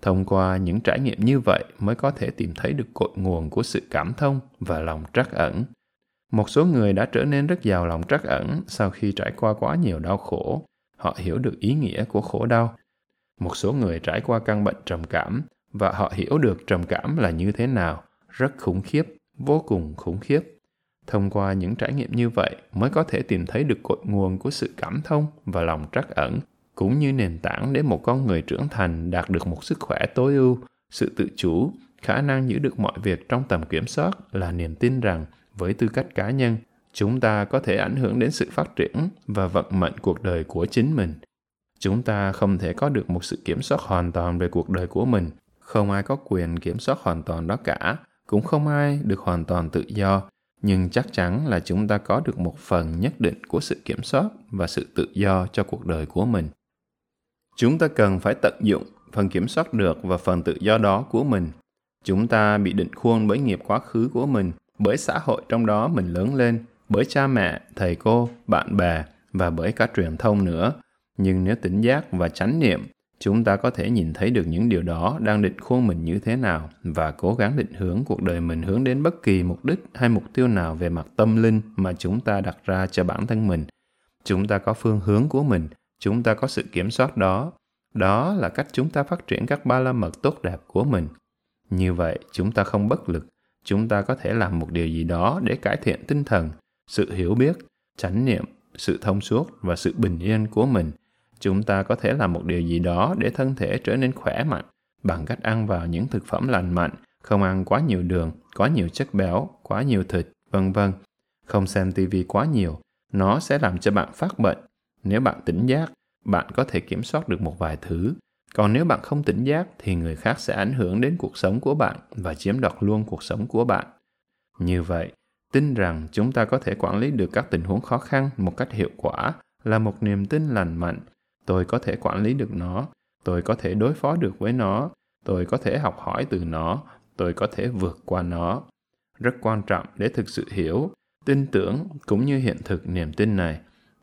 thông qua những trải nghiệm như vậy mới có thể tìm thấy được cội nguồn của sự cảm thông và lòng trắc ẩn một số người đã trở nên rất giàu lòng trắc ẩn sau khi trải qua quá nhiều đau khổ họ hiểu được ý nghĩa của khổ đau một số người trải qua căn bệnh trầm cảm và họ hiểu được trầm cảm là như thế nào rất khủng khiếp vô cùng khủng khiếp thông qua những trải nghiệm như vậy mới có thể tìm thấy được cội nguồn của sự cảm thông và lòng trắc ẩn cũng như nền tảng để một con người trưởng thành đạt được một sức khỏe tối ưu, sự tự chủ, khả năng giữ được mọi việc trong tầm kiểm soát là niềm tin rằng với tư cách cá nhân, chúng ta có thể ảnh hưởng đến sự phát triển và vận mệnh cuộc đời của chính mình. Chúng ta không thể có được một sự kiểm soát hoàn toàn về cuộc đời của mình, không ai có quyền kiểm soát hoàn toàn đó cả, cũng không ai được hoàn toàn tự do, nhưng chắc chắn là chúng ta có được một phần nhất định của sự kiểm soát và sự tự do cho cuộc đời của mình. Chúng ta cần phải tận dụng phần kiểm soát được và phần tự do đó của mình. Chúng ta bị định khuôn bởi nghiệp quá khứ của mình bởi xã hội trong đó mình lớn lên bởi cha mẹ thầy cô bạn bè và bởi cả truyền thông nữa. Nhưng nếu tỉnh giác và chánh niệm chúng ta có thể nhìn thấy được những điều đó đang định khuôn mình như thế nào và cố gắng định hướng cuộc đời mình hướng đến bất kỳ mục đích hay mục tiêu nào về mặt tâm linh mà chúng ta đặt ra cho bản thân mình. Chúng ta có phương hướng của mình, chúng ta có sự kiểm soát đó. Đó là cách chúng ta phát triển các ba la mật tốt đẹp của mình. Như vậy, chúng ta không bất lực. Chúng ta có thể làm một điều gì đó để cải thiện tinh thần, sự hiểu biết, chánh niệm, sự thông suốt và sự bình yên của mình chúng ta có thể làm một điều gì đó để thân thể trở nên khỏe mạnh bằng cách ăn vào những thực phẩm lành mạnh không ăn quá nhiều đường quá nhiều chất béo quá nhiều thịt vân vân không xem tivi quá nhiều nó sẽ làm cho bạn phát bệnh nếu bạn tỉnh giác, bạn có thể kiểm soát được một vài thứ. Còn nếu bạn không tỉnh giác thì người khác sẽ ảnh hưởng đến cuộc sống của bạn và chiếm đoạt luôn cuộc sống của bạn. Như vậy, tin rằng chúng ta có thể quản lý được các tình huống khó khăn một cách hiệu quả là một niềm tin lành mạnh. Tôi có thể quản lý được nó, tôi có thể đối phó được với nó, tôi có thể học hỏi từ nó, tôi có thể vượt qua nó. Rất quan trọng để thực sự hiểu, tin tưởng cũng như hiện thực niềm tin này.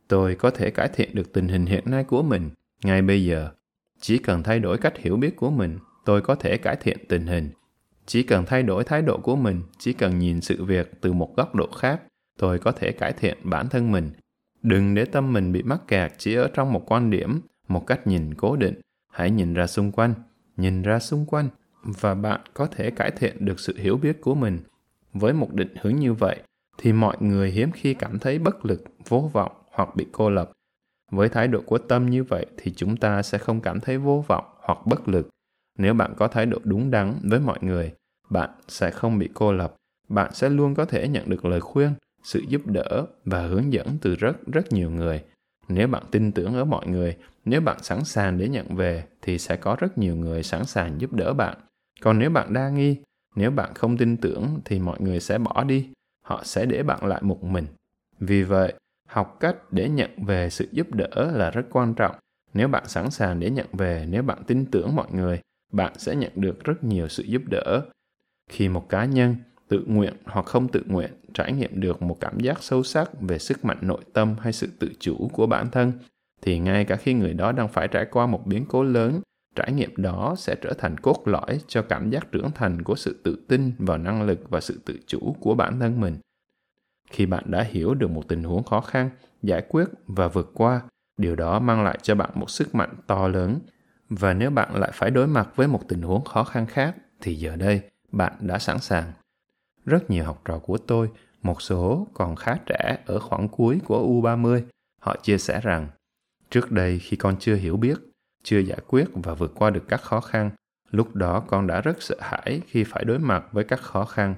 Tôi có thể cải thiện được tình hình hiện nay của mình ngay bây giờ. Chỉ cần thay đổi cách hiểu biết của mình tôi có thể cải thiện tình hình. Chỉ cần thay đổi thái độ của mình chỉ cần nhìn sự việc từ một góc độ khác tôi có thể cải thiện bản thân mình đừng để tâm mình bị mắc kẹt chỉ ở trong một quan điểm một cách nhìn cố định hãy nhìn ra xung quanh nhìn ra xung quanh và bạn có thể cải thiện được sự hiểu biết của mình với một định hướng như vậy thì mọi người hiếm khi cảm thấy bất lực vô vọng hoặc bị cô lập. Với thái độ của tâm như vậy thì chúng ta sẽ không cảm thấy vô vọng hoặc bất lực. Nếu bạn có thái độ đúng đắn với mọi người, bạn sẽ không bị cô lập. Bạn sẽ luôn có thể nhận được lời khuyên, sự giúp đỡ và hướng dẫn từ rất rất nhiều người. Nếu bạn tin tưởng ở mọi người, nếu bạn sẵn sàng để nhận về thì sẽ có rất nhiều người sẵn sàng giúp đỡ bạn. Còn nếu bạn đa nghi, nếu bạn không tin tưởng thì mọi người sẽ bỏ đi, họ sẽ để bạn lại một mình. Vì vậy, học cách để nhận về sự giúp đỡ là rất quan trọng nếu bạn sẵn sàng để nhận về nếu bạn tin tưởng mọi người bạn sẽ nhận được rất nhiều sự giúp đỡ khi một cá nhân tự nguyện hoặc không tự nguyện trải nghiệm được một cảm giác sâu sắc về sức mạnh nội tâm hay sự tự chủ của bản thân, thì ngay cả khi người đó đang phải trải qua một biến cố lớn, trải nghiệm đó sẽ trở thành cốt lõi cho cảm giác trưởng thành của sự tự tin vào năng lực và sự tự chủ của bản thân mình. Khi bạn đã hiểu được một tình huống khó khăn, giải quyết và vượt qua, điều đó mang lại cho bạn một sức mạnh to lớn. Và nếu bạn lại phải đối mặt với một tình huống khó khăn khác, thì giờ đây bạn đã sẵn sàng rất nhiều học trò của tôi một số còn khá trẻ ở khoảng cuối của U30, họ chia sẻ rằng trước đây khi con chưa hiểu biết, chưa giải quyết và vượt qua được các khó khăn, lúc đó con đã rất sợ hãi khi phải đối mặt với các khó khăn.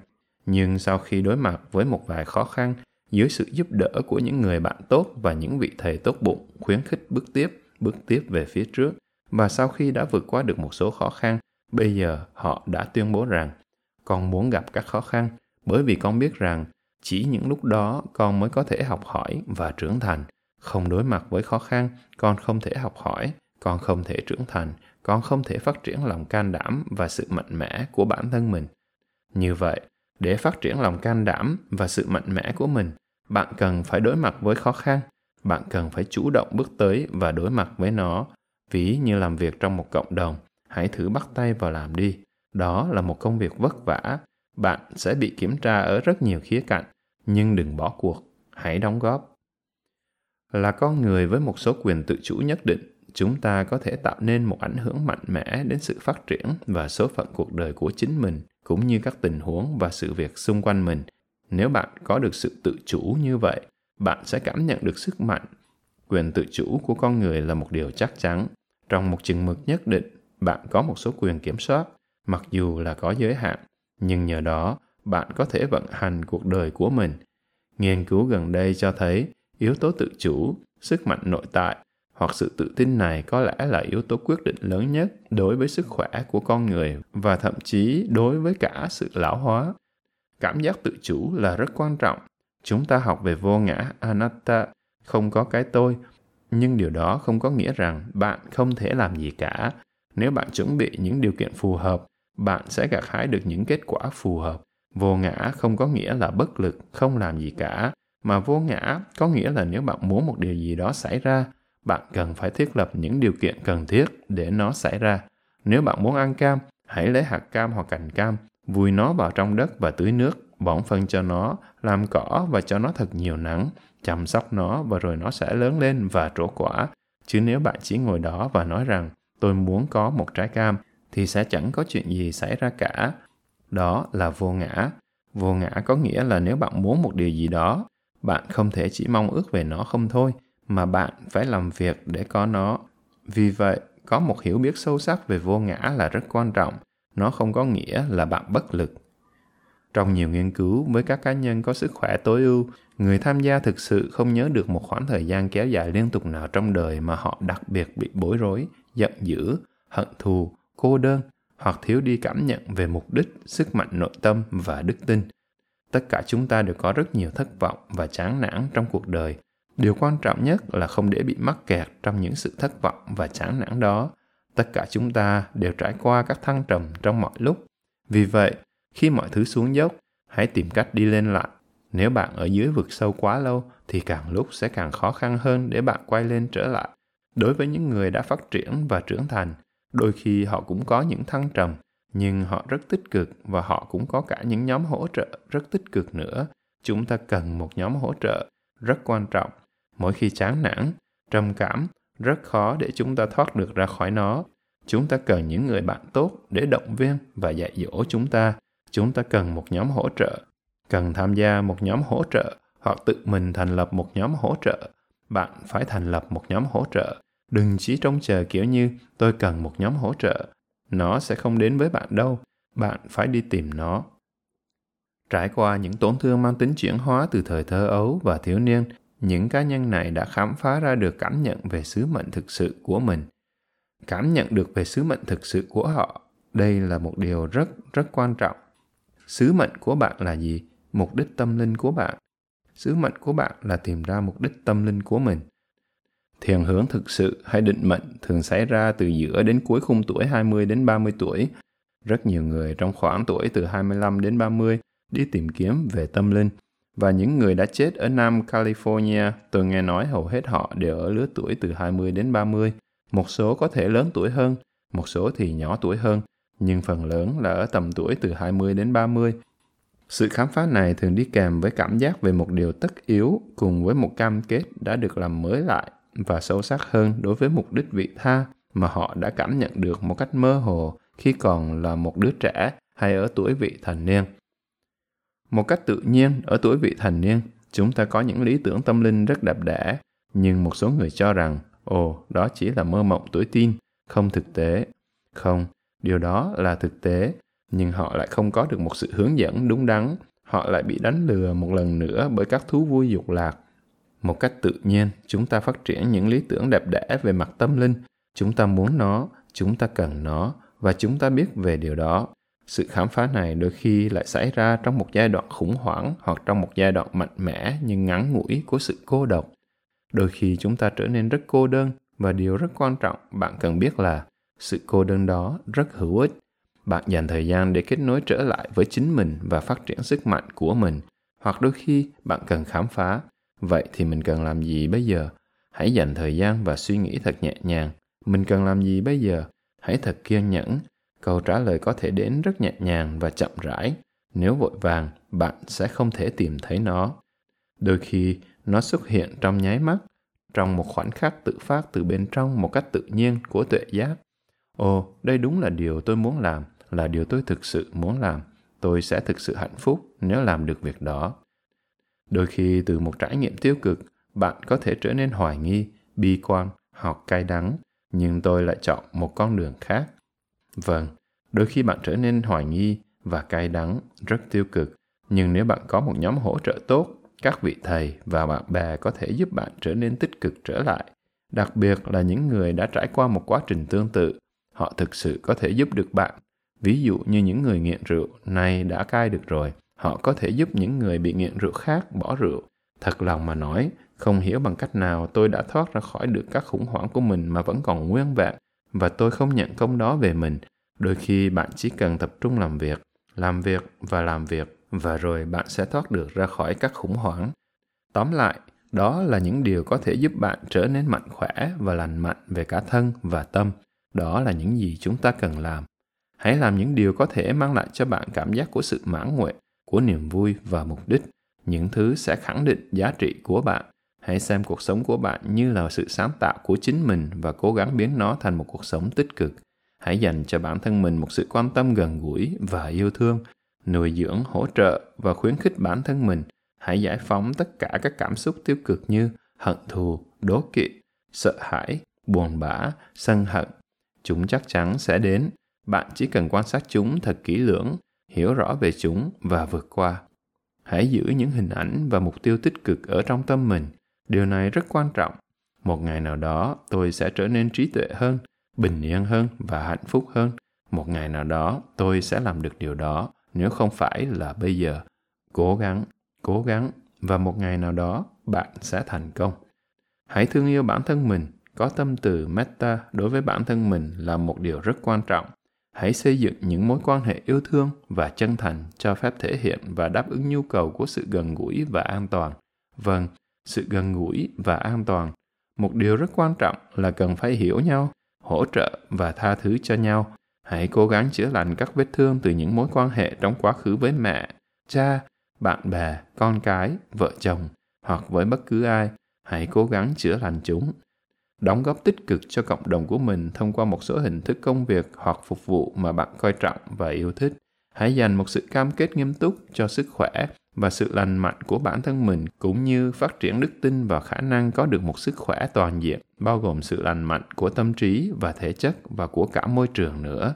Nhưng sau khi đối mặt với một vài khó khăn, dưới sự giúp đỡ của những người bạn tốt và những vị thầy tốt bụng khuyến khích bước tiếp, bước tiếp về phía trước, và sau khi đã vượt qua được một số khó khăn, bây giờ họ đã tuyên bố rằng con muốn gặp các khó khăn, bởi vì con biết rằng chỉ những lúc đó con mới có thể học hỏi và trưởng thành. Không đối mặt với khó khăn, con không thể học hỏi, con không thể trưởng thành, con không thể phát triển lòng can đảm và sự mạnh mẽ của bản thân mình. Như vậy, để phát triển lòng can đảm và sự mạnh mẽ của mình, bạn cần phải đối mặt với khó khăn, bạn cần phải chủ động bước tới và đối mặt với nó. Ví như làm việc trong một cộng đồng, hãy thử bắt tay vào làm đi đó là một công việc vất vả. Bạn sẽ bị kiểm tra ở rất nhiều khía cạnh, nhưng đừng bỏ cuộc, hãy đóng góp. Là con người với một số quyền tự chủ nhất định, chúng ta có thể tạo nên một ảnh hưởng mạnh mẽ đến sự phát triển và số phận cuộc đời của chính mình, cũng như các tình huống và sự việc xung quanh mình. Nếu bạn có được sự tự chủ như vậy, bạn sẽ cảm nhận được sức mạnh. Quyền tự chủ của con người là một điều chắc chắn. Trong một chừng mực nhất định, bạn có một số quyền kiểm soát mặc dù là có giới hạn, nhưng nhờ đó bạn có thể vận hành cuộc đời của mình. Nghiên cứu gần đây cho thấy yếu tố tự chủ, sức mạnh nội tại hoặc sự tự tin này có lẽ là yếu tố quyết định lớn nhất đối với sức khỏe của con người và thậm chí đối với cả sự lão hóa. Cảm giác tự chủ là rất quan trọng. Chúng ta học về vô ngã, anatta, không có cái tôi. Nhưng điều đó không có nghĩa rằng bạn không thể làm gì cả. Nếu bạn chuẩn bị những điều kiện phù hợp bạn sẽ gặt hái được những kết quả phù hợp. Vô ngã không có nghĩa là bất lực, không làm gì cả, mà vô ngã có nghĩa là nếu bạn muốn một điều gì đó xảy ra, bạn cần phải thiết lập những điều kiện cần thiết để nó xảy ra. Nếu bạn muốn ăn cam, hãy lấy hạt cam hoặc cành cam, vùi nó vào trong đất và tưới nước, bón phân cho nó, làm cỏ và cho nó thật nhiều nắng, chăm sóc nó và rồi nó sẽ lớn lên và trổ quả. Chứ nếu bạn chỉ ngồi đó và nói rằng, tôi muốn có một trái cam thì sẽ chẳng có chuyện gì xảy ra cả. Đó là vô ngã. Vô ngã có nghĩa là nếu bạn muốn một điều gì đó, bạn không thể chỉ mong ước về nó không thôi, mà bạn phải làm việc để có nó. Vì vậy, có một hiểu biết sâu sắc về vô ngã là rất quan trọng. Nó không có nghĩa là bạn bất lực. Trong nhiều nghiên cứu với các cá nhân có sức khỏe tối ưu, người tham gia thực sự không nhớ được một khoảng thời gian kéo dài liên tục nào trong đời mà họ đặc biệt bị bối rối, giận dữ, hận thù cô đơn hoặc thiếu đi cảm nhận về mục đích, sức mạnh nội tâm và đức tin. Tất cả chúng ta đều có rất nhiều thất vọng và chán nản trong cuộc đời. Điều quan trọng nhất là không để bị mắc kẹt trong những sự thất vọng và chán nản đó. Tất cả chúng ta đều trải qua các thăng trầm trong mọi lúc. Vì vậy, khi mọi thứ xuống dốc, hãy tìm cách đi lên lại. Nếu bạn ở dưới vực sâu quá lâu thì càng lúc sẽ càng khó khăn hơn để bạn quay lên trở lại. Đối với những người đã phát triển và trưởng thành, đôi khi họ cũng có những thăng trầm, nhưng họ rất tích cực và họ cũng có cả những nhóm hỗ trợ rất tích cực nữa. Chúng ta cần một nhóm hỗ trợ rất quan trọng. Mỗi khi chán nản, trầm cảm, rất khó để chúng ta thoát được ra khỏi nó. Chúng ta cần những người bạn tốt để động viên và dạy dỗ chúng ta. Chúng ta cần một nhóm hỗ trợ. Cần tham gia một nhóm hỗ trợ hoặc tự mình thành lập một nhóm hỗ trợ. Bạn phải thành lập một nhóm hỗ trợ. Đừng chỉ trông chờ kiểu như tôi cần một nhóm hỗ trợ. Nó sẽ không đến với bạn đâu. Bạn phải đi tìm nó. Trải qua những tổn thương mang tính chuyển hóa từ thời thơ ấu và thiếu niên, những cá nhân này đã khám phá ra được cảm nhận về sứ mệnh thực sự của mình. Cảm nhận được về sứ mệnh thực sự của họ, đây là một điều rất rất quan trọng. Sứ mệnh của bạn là gì? Mục đích tâm linh của bạn. Sứ mệnh của bạn là tìm ra mục đích tâm linh của mình. Thiền hướng thực sự hay định mệnh thường xảy ra từ giữa đến cuối khung tuổi 20 đến 30 tuổi. Rất nhiều người trong khoảng tuổi từ 25 đến 30 đi tìm kiếm về tâm linh. Và những người đã chết ở Nam California, tôi nghe nói hầu hết họ đều ở lứa tuổi từ 20 đến 30. Một số có thể lớn tuổi hơn, một số thì nhỏ tuổi hơn, nhưng phần lớn là ở tầm tuổi từ 20 đến 30. Sự khám phá này thường đi kèm với cảm giác về một điều tất yếu cùng với một cam kết đã được làm mới lại và sâu sắc hơn đối với mục đích vị tha mà họ đã cảm nhận được một cách mơ hồ khi còn là một đứa trẻ hay ở tuổi vị thành niên. Một cách tự nhiên, ở tuổi vị thành niên, chúng ta có những lý tưởng tâm linh rất đẹp đẽ, nhưng một số người cho rằng, ồ, đó chỉ là mơ mộng tuổi tin, không thực tế. Không, điều đó là thực tế, nhưng họ lại không có được một sự hướng dẫn đúng đắn, họ lại bị đánh lừa một lần nữa bởi các thú vui dục lạc. Một cách tự nhiên, chúng ta phát triển những lý tưởng đẹp đẽ về mặt tâm linh, chúng ta muốn nó, chúng ta cần nó và chúng ta biết về điều đó. Sự khám phá này đôi khi lại xảy ra trong một giai đoạn khủng hoảng hoặc trong một giai đoạn mạnh mẽ nhưng ngắn ngủi của sự cô độc. Đôi khi chúng ta trở nên rất cô đơn và điều rất quan trọng bạn cần biết là sự cô đơn đó rất hữu ích bạn dành thời gian để kết nối trở lại với chính mình và phát triển sức mạnh của mình hoặc đôi khi bạn cần khám phá vậy thì mình cần làm gì bây giờ? Hãy dành thời gian và suy nghĩ thật nhẹ nhàng. Mình cần làm gì bây giờ? Hãy thật kiên nhẫn. Câu trả lời có thể đến rất nhẹ nhàng và chậm rãi. Nếu vội vàng, bạn sẽ không thể tìm thấy nó. Đôi khi, nó xuất hiện trong nháy mắt, trong một khoảnh khắc tự phát từ bên trong một cách tự nhiên của tuệ giác. Ồ, đây đúng là điều tôi muốn làm, là điều tôi thực sự muốn làm. Tôi sẽ thực sự hạnh phúc nếu làm được việc đó đôi khi từ một trải nghiệm tiêu cực, bạn có thể trở nên hoài nghi, bi quan hoặc cay đắng, nhưng tôi lại chọn một con đường khác. Vâng đôi khi bạn trở nên hoài nghi và cay đắng rất tiêu cực, nhưng nếu bạn có một nhóm hỗ trợ tốt, các vị thầy và bạn bè có thể giúp bạn trở nên tích cực trở lại. Đặc biệt là những người đã trải qua một quá trình tương tự, họ thực sự có thể giúp được bạn. Ví dụ như những người nghiện rượu, nay đã cai được rồi họ có thể giúp những người bị nghiện rượu khác bỏ rượu. Thật lòng mà nói, không hiểu bằng cách nào tôi đã thoát ra khỏi được các khủng hoảng của mình mà vẫn còn nguyên vẹn, và tôi không nhận công đó về mình. Đôi khi bạn chỉ cần tập trung làm việc làm việc và làm việc, và rồi bạn sẽ thoát được ra khỏi các khủng hoảng. Tóm lại, đó là những điều có thể giúp bạn trở nên mạnh khỏe và lành mạnh về cả thân và tâm. Đó là những gì chúng ta cần làm. Hãy làm những điều có thể mang lại cho bạn cảm giác của sự mãn nguyện của niềm vui và mục đích, những thứ sẽ khẳng định giá trị của bạn. Hãy xem cuộc sống của bạn như là sự sáng tạo của chính mình và cố gắng biến nó thành một cuộc sống tích cực. Hãy dành cho bản thân mình một sự quan tâm gần gũi và yêu thương, nuôi dưỡng, hỗ trợ và khuyến khích bản thân mình. Hãy giải phóng tất cả các cảm xúc tiêu cực như hận thù, đố kỵ, sợ hãi, buồn bã, sân hận. Chúng chắc chắn sẽ đến. Bạn chỉ cần quan sát chúng thật kỹ lưỡng hiểu rõ về chúng và vượt qua. Hãy giữ những hình ảnh và mục tiêu tích cực ở trong tâm mình. Điều này rất quan trọng. Một ngày nào đó, tôi sẽ trở nên trí tuệ hơn, bình yên hơn và hạnh phúc hơn. Một ngày nào đó, tôi sẽ làm được điều đó, nếu không phải là bây giờ. Cố gắng cố gắng, và một ngày nào đó, bạn sẽ thành công. Hãy thương yêu bản thân mình. Có tâm từ metta đối với bản thân mình là một điều rất quan trọng hãy xây dựng những mối quan hệ yêu thương và chân thành cho phép thể hiện và đáp ứng nhu cầu của sự gần gũi và an toàn. Vâng sự gần gũi và an toàn. Một điều rất quan trọng là cần phải hiểu nhau, hỗ trợ và tha thứ cho nhau. Hãy cố gắng chữa lành các vết thương từ những mối quan hệ trong quá khứ với mẹ, cha, bạn bè, con cái, vợ chồng hoặc với bất cứ ai. Hãy cố gắng chữa lành chúng đóng góp tích cực cho cộng đồng của mình thông qua một số hình thức công việc hoặc phục vụ mà bạn coi trọng và yêu thích. Hãy dành một sự cam kết nghiêm túc cho sức khỏe và sự lành mạnh của bản thân mình cũng như phát triển đức tin và khả năng có được một sức khỏe toàn diện, bao gồm sự lành mạnh của tâm trí và thể chất và của cả môi trường nữa.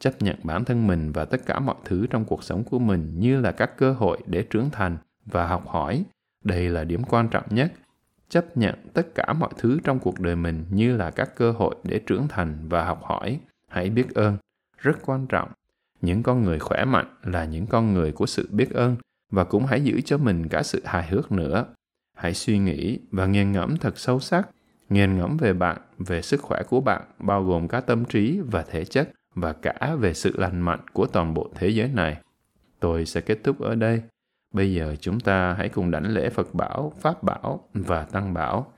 Chấp nhận bản thân mình và tất cả mọi thứ trong cuộc sống của mình như là các cơ hội để trưởng thành và học hỏi. Đây là điểm quan trọng nhất chấp nhận tất cả mọi thứ trong cuộc đời mình như là các cơ hội để trưởng thành và học hỏi. Hãy biết ơn, rất quan trọng. Những con người khỏe mạnh là những con người của sự biết ơn và cũng hãy giữ cho mình cả sự hài hước nữa. Hãy suy nghĩ và nghiền ngẫm thật sâu sắc. Nghiền ngẫm về bạn, về sức khỏe của bạn, bao gồm cả tâm trí và thể chất và cả về sự lành mạnh của toàn bộ thế giới này. Tôi sẽ kết thúc ở đây bây giờ chúng ta hãy cùng đảnh lễ phật bảo, pháp bảo và tăng bảo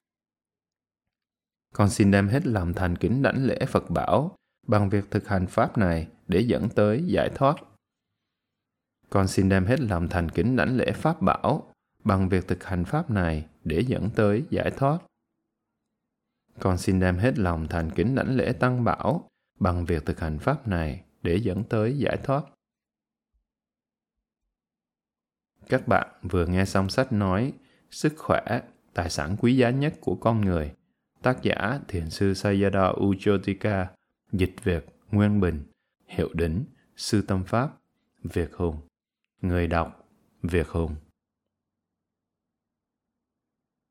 con xin đem hết lòng thành kính đảnh lễ phật bảo bằng việc thực hành pháp này để dẫn tới giải thoát. Con xin đem hết lòng thành kính đảnh lễ pháp bảo bằng việc thực hành pháp này để dẫn tới giải thoát. Con xin đem hết lòng thành kính đảnh lễ tăng bảo bằng việc thực hành pháp này để dẫn tới giải thoát. Các bạn vừa nghe xong sách nói Sức khỏe, tài sản quý giá nhất của con người. Tác giả Thiền sư Sayadaw ujotika dịch Việt Nguyên Bình, hiệu đính Sư Tâm Pháp, Việt Hùng. Người đọc Việt Hùng